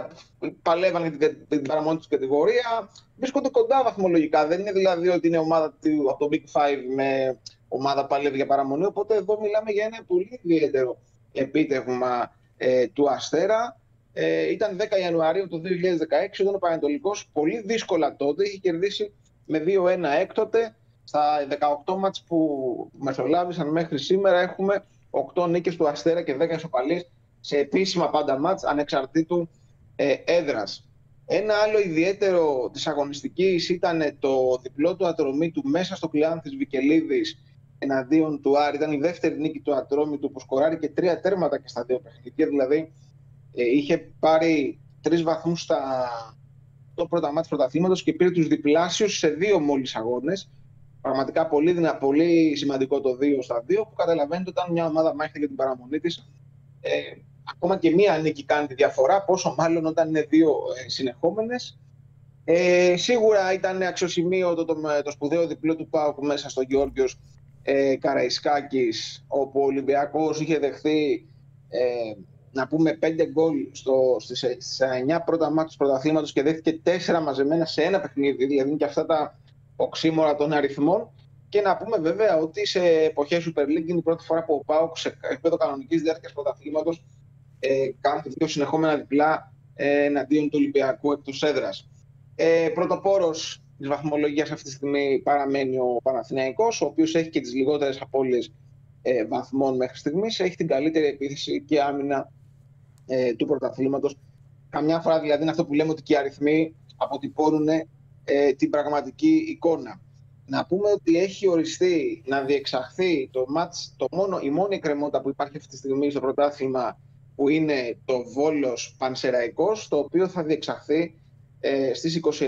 S4: παλεύαν για την παραμονή τους κατηγορία, βρίσκονται κοντά βαθμολογικά. Δεν είναι δηλαδή ότι είναι ομάδα του, από το Big Five με ομάδα που παλεύει για παραμονή. Οπότε εδώ μιλάμε για ένα πολύ ιδιαίτερο επίτευγμα ε, του Αστέρα. Ε, ήταν 10 Ιανουαρίου του 2016, όταν ο Πανατολικός πολύ δύσκολα τότε είχε κερδίσει με 2-1 έκτοτε στα 18 μάτς που μεσολάβησαν μέχρι σήμερα έχουμε 8 νίκες του Αστέρα και 10 ισοπαλίες σε επίσημα πάντα μάτς ανεξαρτήτου ε, έδρας. Ένα άλλο ιδιαίτερο της αγωνιστικής ήταν το διπλό του ατρωμί του μέσα στο της Βικελίδης εναντίον του Άρη. Ήταν η δεύτερη νίκη του ατρώμη του που σκοράρει και τρία τέρματα και στα δύο παιχνίδια. Δηλαδή ε, είχε πάρει τρεις βαθμούς στα το πρώτα μάτι πρωταθλήματος και πήρε τους διπλάσιους σε δύο μόλις αγώνες πραγματικά πολύ, δυνα, πολύ σημαντικό το 2 στα 2 που καταλαβαίνετε όταν μια ομάδα μάχεται για την παραμονή της ε, ακόμα και μία νίκη κάνει τη διαφορά πόσο μάλλον όταν είναι δύο ε, συνεχόμενες. Ε, σίγουρα ήταν αξιοσημείωτο το, το, το σπουδαίο διπλό του Πάουκ μέσα στο Γιώργιος ε, Καραϊσκάκης όπου ο Ολυμπιακός είχε δεχθεί ε, να πούμε 5 γκολ στο, στις, στις 9 πρώτα μάτια του πρωταθλήματος και δέχτηκε 4 μαζεμένα σε ένα παιχνίδι. Δηλαδή και αυτά τα οξύμορα των αριθμών. Και να πούμε βέβαια ότι σε εποχές Super League είναι η πρώτη φορά που ο Πάοκ σε επίπεδο κανονικής διάρκειας πρωταθλήματος ε, κάνει δύο συνεχόμενα διπλά ε, εναντίον του Ολυμπιακού εκτός έδρας. Ε, Πρωτοπόρος της βαθμολογίας αυτή τη στιγμή παραμένει ο Παναθηναϊκός, ο οποίος έχει και τις λιγότερες απώλειες ε, βαθμών μέχρι στιγμής. Έχει την καλύτερη επίθεση και άμυνα ε, του πρωταθλήματος. Καμιά φορά δηλαδή είναι αυτό που λέμε ότι και οι αριθμοί αποτυπώνουν ε, την πραγματική εικόνα. Να πούμε ότι έχει οριστεί να διεξαχθεί το μάτς, το μόνο, η μόνη εκκρεμότητα που υπάρχει αυτή τη στιγμή στο πρωτάθλημα που είναι το Βόλος Πανσεραϊκός, το οποίο θα διεξαχθεί ε, στις 29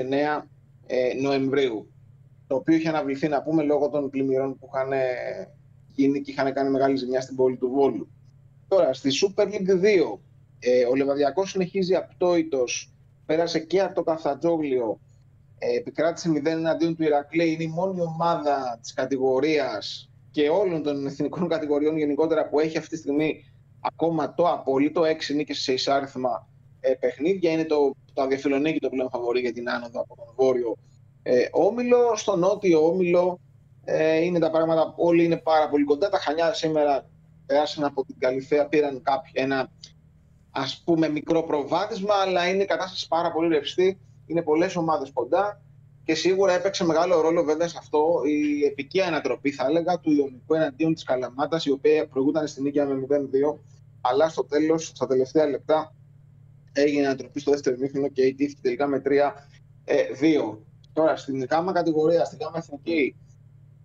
S4: ε, Νοεμβρίου. Το οποίο είχε αναβληθεί, να πούμε, λόγω των πλημμυρών που είχαν ε, γίνει και είχαν κάνει μεγάλη ζημιά στην πόλη του Βόλου. Τώρα, στη Super League 2, ε, ο Λεβαδιακός συνεχίζει απτόητος, πέρασε και από το Καθατζόγλιο ε, επικράτησε 0 εναντίον του Ηρακλή. Είναι η μόνη ομάδα της κατηγορίας και όλων των εθνικών κατηγοριών γενικότερα που έχει αυτή τη στιγμή ακόμα το απόλυτο 6 νίκες σε εισάριθμα ε, παιχνίδια. Είναι το, το αδιαφιλονίκη το πλέον φαβορή για την άνοδο από τον βόρειο ε, όμιλο. Στο νότιο όμιλο ε, είναι τα πράγματα, όλοι είναι πάρα πολύ κοντά. Τα Χανιά σήμερα περάσαν από την Καλυφαία, πήραν κάποιο, ένα ας πούμε μικρό προβάδισμα, αλλά είναι η κατάσταση πάρα πολύ ρευστή. Είναι πολλές ομάδες κοντά και σίγουρα έπαιξε μεγάλο ρόλο βέβαια σε αυτό η επική ανατροπή, θα έλεγα, του Ιωνικού εναντίον της Καλαμάτας, η οποία προηγούταν στην νίκη με 0-2, αλλά στο τέλος, στα τελευταία λεπτά, έγινε ανατροπή στο δεύτερο μήχρονο και ιτήθηκε τελικά με 3-2. Τώρα, στην γάμα κατηγορία, στην γάμα εθνική,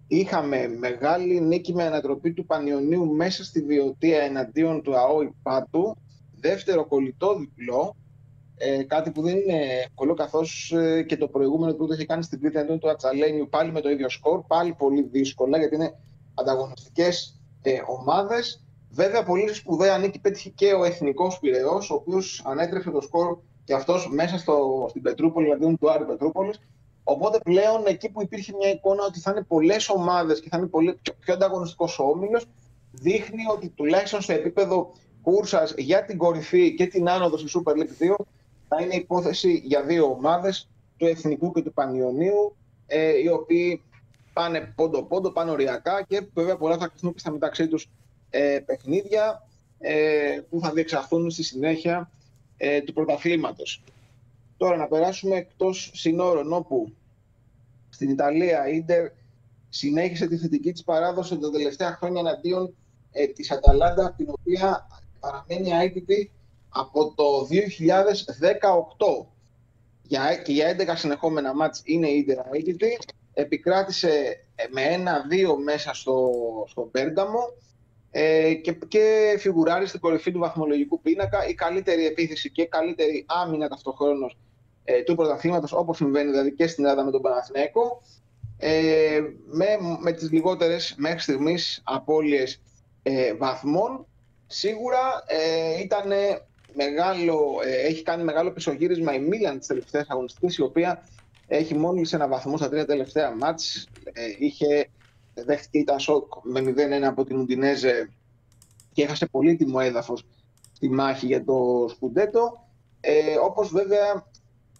S4: είχαμε μεγάλη νίκη με ανατροπή του Πανιωνίου μέσα στη Βιωτία εναντίον του ΑΟΗ Πάτου. Δεύτερο κολλητό διπλό, ε, κάτι που δεν είναι εύκολο, καθώς ε, και το προηγούμενο που το είχε κάνει στην Κρήτη εναντίον του Ατσαλένιου πάλι με το ίδιο σκορ. Πάλι πολύ δύσκολα γιατί είναι ανταγωνιστικές ε, ομάδες. Βέβαια, πολύ σπουδαία νίκη πέτυχε και ο Εθνικός Πυραιό, ο οποίος ανέτρεψε το σκορ και αυτός μέσα στο, στην Πετρούπολη, εναντίον του Άρη Πετρούπολης. Οπότε πλέον εκεί που υπήρχε μια εικόνα ότι θα είναι πολλές ομάδες και θα είναι πολύ πιο, πιο ανταγωνιστικός ο όμιλος, δείχνει ότι τουλάχιστον σε επίπεδο κούρσας για την κορυφή και την άνοδο στη Super League 2 θα είναι υπόθεση για δύο ομάδες, του Εθνικού και του Πανιωνίου, ε, οι οποίοι πάνε πόντο-πόντο, πάνε οριακά και βέβαια πολλά θα κρυφθούν και στα μεταξύ τους ε, παιχνίδια ε, που θα διεξαχθούν στη συνέχεια ε, του πρωταθλήματος. Τώρα να περάσουμε εκτός συνόρων, όπου στην Ιταλία η Ίντερ συνέχισε τη θετική της παράδοση τα τελευταία χρόνια εναντίον ε, της Αταλάντα, την οποία παραμένει αίτητη από το 2018. Για, και για 11 συνεχόμενα μάτς είναι η Ίντερ αίτητη. Επικράτησε ε, με ένα-δύο μέσα στο, στο Πέργαμο ε, και, και φιγουράρει στην κορυφή του βαθμολογικού πίνακα η καλύτερη επίθεση και καλύτερη άμυνα ταυτοχρόνως ε, του πρωταθλήματος, όπως συμβαίνει δηλαδή και στην Ελλάδα με τον Παναθηναίκο, ε, με, με τις λιγότερες μέχρι στιγμής απώλειες ε, βαθμών. Σίγουρα ε, ήταν μεγάλο, ε, έχει κάνει μεγάλο πισωγύρισμα η Μίλαν τις τελευταίες αγωνιστικές, η οποία έχει μόλις ένα βαθμό στα τρία τελευταία μάτς. Ε, είχε δέχτηκε η σοκ με 0-1 από την Ουντινέζε και έχασε πολύτιμο έδαφος στη μάχη για το Σκουντέτο. Ε, όπως βέβαια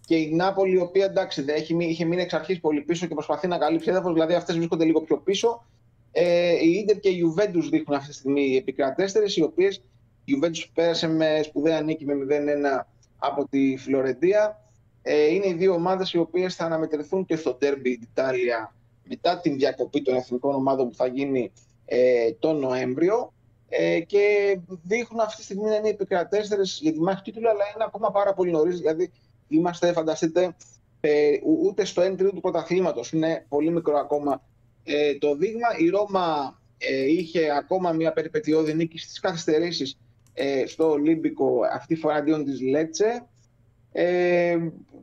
S4: και η Νάπολη, η οποία εντάξει, έχει, είχε μείνει εξ αρχής πολύ πίσω και προσπαθεί να καλύψει έδαφος, δηλαδή αυτές βρίσκονται λίγο πιο πίσω. Ε, η Ιντερ και η Ιουβέντους δείχνουν αυτή τη στιγμή οι επικρατέστερες, οι οποίες η Ιουβέντου πέρασε με σπουδαία νίκη με 0-1 από τη Φλωρεντία. Ε, είναι οι δύο ομάδες οι οποίες θα αναμετρηθούν και στο Derby Ιταλία μετά την διακοπή των εθνικών ομάδων που θα γίνει ε, τον Νοέμβριο. Ε, και δείχνουν αυτή τη στιγμή να είναι επικρατέστερες για τη μάχη τίτλου, αλλά είναι ακόμα πάρα πολύ νωρίς. Δηλαδή, είμαστε, φανταστείτε, ε, ούτε στο 1 του πρωταθλήματος. Είναι πολύ μικρό ακόμα ε, το δείγμα. Η Ρώμα ε, είχε ακόμα μια περιπετειώδη νίκη στις καθυστερήσεις ε, στο Ολύμπικο, αυτή τη φορά αντίον της Λέτσε. Ε,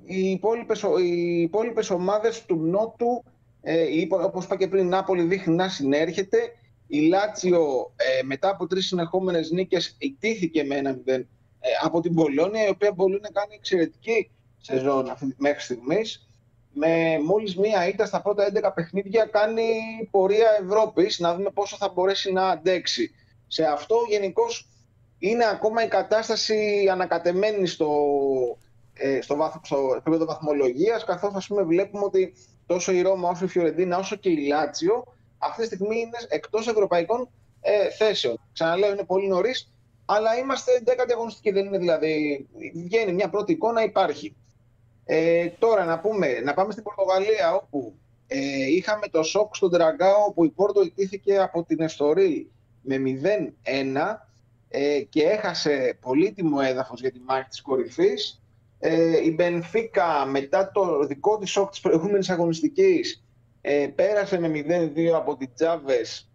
S4: οι υπόλοιπες, οι υπόλοιπες ομάδες του Νότου, ε, όπως είπα και πριν, η Νάπολη δείχνει να συνέρχεται. Η Λάτσιο μετά από τρεις συνεχόμενες νίκες ιτήθηκε με ένα 0 από την Πολώνια, η οποία μπορεί να κάνει εξαιρετική σεζόν μέχρι στιγμής. Με μόλις μία ήττα στα πρώτα 11 παιχνίδια κάνει πορεία Ευρώπης, να δούμε πόσο θα μπορέσει να αντέξει. Σε αυτό γενικώς είναι ακόμα η κατάσταση ανακατεμένη στο, ε, στο, βάθ, στο επίπεδο βαθμολογίας, καθώς ας πούμε βλέπουμε ότι τόσο η Ρώμα όσο η Φιωρεντίνα όσο και η Λάτσιο αυτή τη στιγμή είναι εκτός ευρωπαϊκών ε, θέσεων. Ξαναλέω, είναι πολύ νωρίς, αλλά είμαστε 10η αγωνιστική, δεν είναι δηλαδή. Βγαίνει μια πρώτη εικόνα, υπάρχει. Ε, τώρα να, πούμε, να πάμε στην Πορτογαλία όπου ε, είχαμε το σοκ στον Τραγκάο όπου η Πόρτο ιτήθηκε από την Εστορίλ με 0-1 ε, και έχασε πολύτιμο έδαφος για τη μάχη της κορυφής. Ε, η Μπενφίκα μετά το δικό της σοκ της προηγούμενης αγωνιστικής ε, πέρασε με 0-2 από την Τζάβες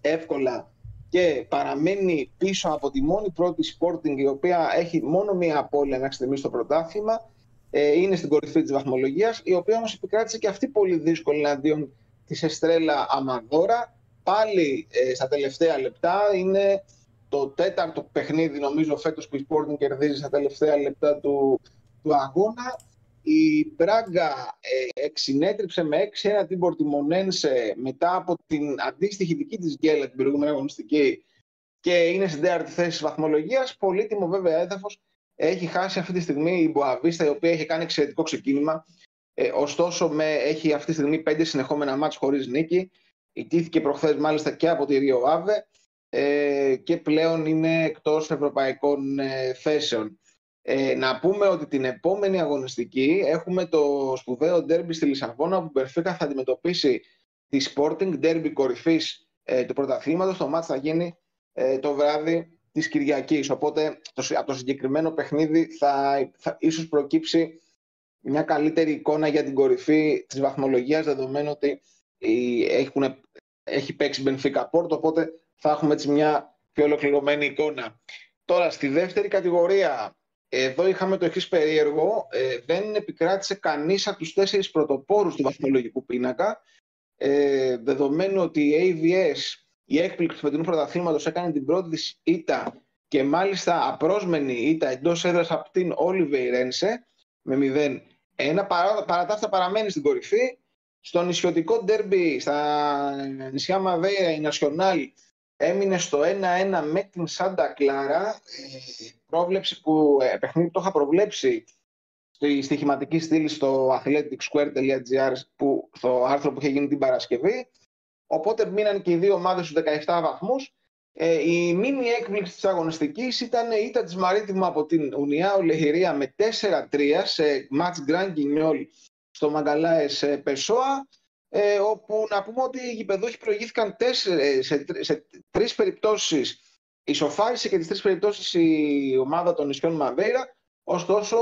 S4: εύκολα και παραμένει πίσω από τη μόνη πρώτη Sporting η οποία έχει μόνο μία απώλεια μέχρι στιγμής στο πρωτάθλημα ε, είναι στην κορυφή της βαθμολογίας, η οποία όμως επικράτησε και αυτή πολύ δύσκολη εναντίον της Εστρέλα Αμαδόρα. Πάλι ε, στα τελευταία λεπτά είναι το τέταρτο παιχνίδι νομίζω φέτος που η Sporting κερδίζει στα τελευταία λεπτά του, του αγώνα. Η Μπράγκα ε, εξυνέτριψε με 6-1 την Πορτιμονένσε μετά από την αντίστοιχη δική της γκέλα την προηγούμενη αγωνιστική και είναι στην τέταρτη θέση της βαθμολογίας. Πολύτιμο βέβαια έδαφος έχει χάσει αυτή τη στιγμή η Μποαβίστα, η οποία έχει κάνει εξαιρετικό ξεκίνημα. Ε, ωστόσο, με, έχει αυτή τη στιγμή πέντε συνεχόμενα μάτς χωρίς νίκη. Ιτήθηκε προχθές μάλιστα και από τη Ρίο Άβε. Ε, και πλέον είναι εκτός ευρωπαϊκών ε, θέσεων. Ε, να πούμε ότι την επόμενη αγωνιστική έχουμε το σπουδαίο ντέρμπι στη Λισαβόνα που η Μπερφίκα θα αντιμετωπίσει τη Sporting Derby κορυφής ε, του πρωταθλήματος. Το μάτς θα γίνει ε, το βράδυ της Κυριακής. Οπότε το, από το συγκεκριμένο παιχνίδι θα, θα ίσως προκύψει μια καλύτερη εικόνα για την κορυφή της βαθμολογίας δεδομένου ότι έχουν, έχει παίξει Benfica Porto οπότε θα έχουμε έτσι μια πιο ολοκληρωμένη εικόνα. Τώρα στη δεύτερη κατηγορία εδώ είχαμε το εξής περίεργο. Ε, δεν επικράτησε κανείς από τους τέσσερις πρωτοπόρους του βαθμολογικού πίνακα. Ε, δεδομένου ότι η AVS, η έκπληξη του φετινού πρωταθλήματο, έκανε την πρώτη της ήττα και μάλιστα απρόσμενη ήττα εντός έδρας από την Όλιβε Ρένσε με 0-1. Παρά, παρά τα αυτά παραμένει στην κορυφή. Στο νησιωτικό ντέρμπι στα νησιά Μαβέιρα, η Νασιονάλ έμεινε στο 1-1 με την Σάντα Κλάρα. Ε, πρόβλεψη που ε, παιχνίδι το είχα προβλέψει στη στοιχηματική στήλη στο athleticsquare.gr που, στο άρθρο που είχε γίνει την Παρασκευή. Οπότε μείναν και οι δύο ομάδες στους 17 βαθμούς. Ε, η μήνυ έκπληξη της αγωνιστικής ήταν η ήττα της Μαρίτιμα από την Ουνιά Ολεχηρία με 4-3 σε match Grand Guignol στο Μαγκαλάες Πεσόα ε, όπου να πούμε ότι οι γηπεδούχοι προηγήθηκαν τέσσερι, σε, σε τρεις περιπτώσεις. Ισοφάρισε και τις τρεις περιπτώσεις η ομάδα των νησιών Μαβέιρα ωστόσο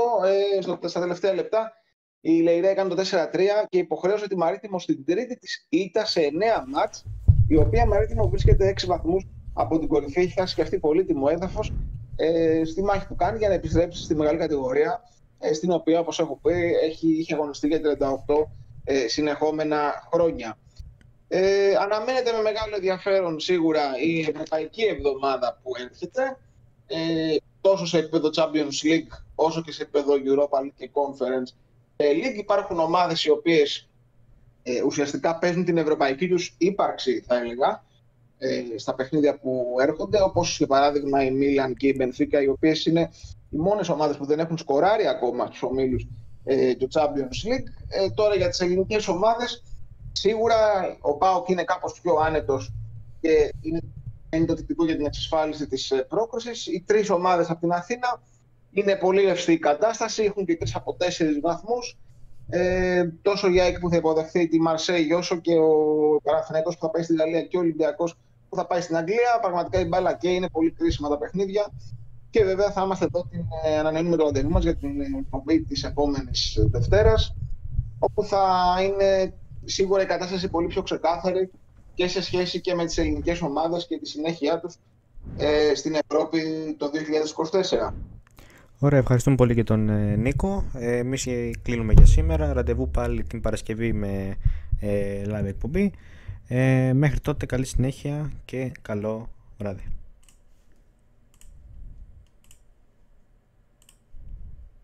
S4: ε, στο, στα τελευταία λεπτά η Λεϊρέ έκανε το 4-3 και υποχρέωσε τη Μαρίτιμο στην τρίτη της ήττα σε 9 μάτς η οποία Μαρίτιμο βρίσκεται 6 βαθμούς από την κορυφή. Έχει χάσει και αυτή πολύτιμο έδαφος ε, στη μάχη που κάνει για να επιστρέψει στη μεγάλη κατηγορία ε, στην οποία όπως έχω πει έχει, είχε αγωνιστεί για 38 ε, συνεχόμενα χρόνια. Ε, αναμένεται με μεγάλο ενδιαφέρον σίγουρα η Ευρωπαϊκή Εβδομάδα που έρχεται ε, τόσο σε επίπεδο Champions League όσο και σε επίπεδο Europa League και Conference ε, League. Υπάρχουν ομάδες οι οποίες ε, ουσιαστικά παίζουν την ευρωπαϊκή τους ύπαρξη θα έλεγα ε, στα παιχνίδια που έρχονται όπως για παράδειγμα η Milan και η Benfica οι οποίες είναι οι μόνες ομάδες που δεν έχουν σκοράρει ακόμα στους ομίλους ε, του Champions League. Ε, τώρα για τις ελληνικές ομάδες, σίγουρα ο ΠΑΟΚ είναι κάπως πιο άνετος και είναι, είναι το τυπικό για την εξασφάλιση της ε, πρόκρισης. Οι τρεις ομάδες από την Αθήνα είναι πολύ ρευστή η κατάσταση, έχουν και τρεις από τέσσερις βαθμούς. Ε, τόσο η ΑΕΚ που θα υποδεχθεί τη Μαρσέη, όσο και ο Παναθηναϊκός που θα πάει στη Γαλλία και ο Ολυμπιακός που θα πάει στην Αγγλία. Πραγματικά η μπάλα και είναι πολύ κρίσιμα τα παιχνίδια. Και βέβαια θα είμαστε εδώ την ε, ανανεώνουμε το ραντεβού μας για την εκπομπή της επόμενης Δευτέρας όπου θα είναι σίγουρα η κατάσταση πολύ πιο ξεκάθαρη και σε σχέση και με τις ελληνικές ομάδες και τη συνέχεια τους ε, στην Ευρώπη το 2024.
S5: Ωραία, ευχαριστούμε πολύ και τον ε, Νίκο. Ε, εμείς κλείνουμε για σήμερα. Ραντεβού πάλι την Παρασκευή με ε, live εκπομπή. Ε, μέχρι τότε καλή συνέχεια και καλό βράδυ.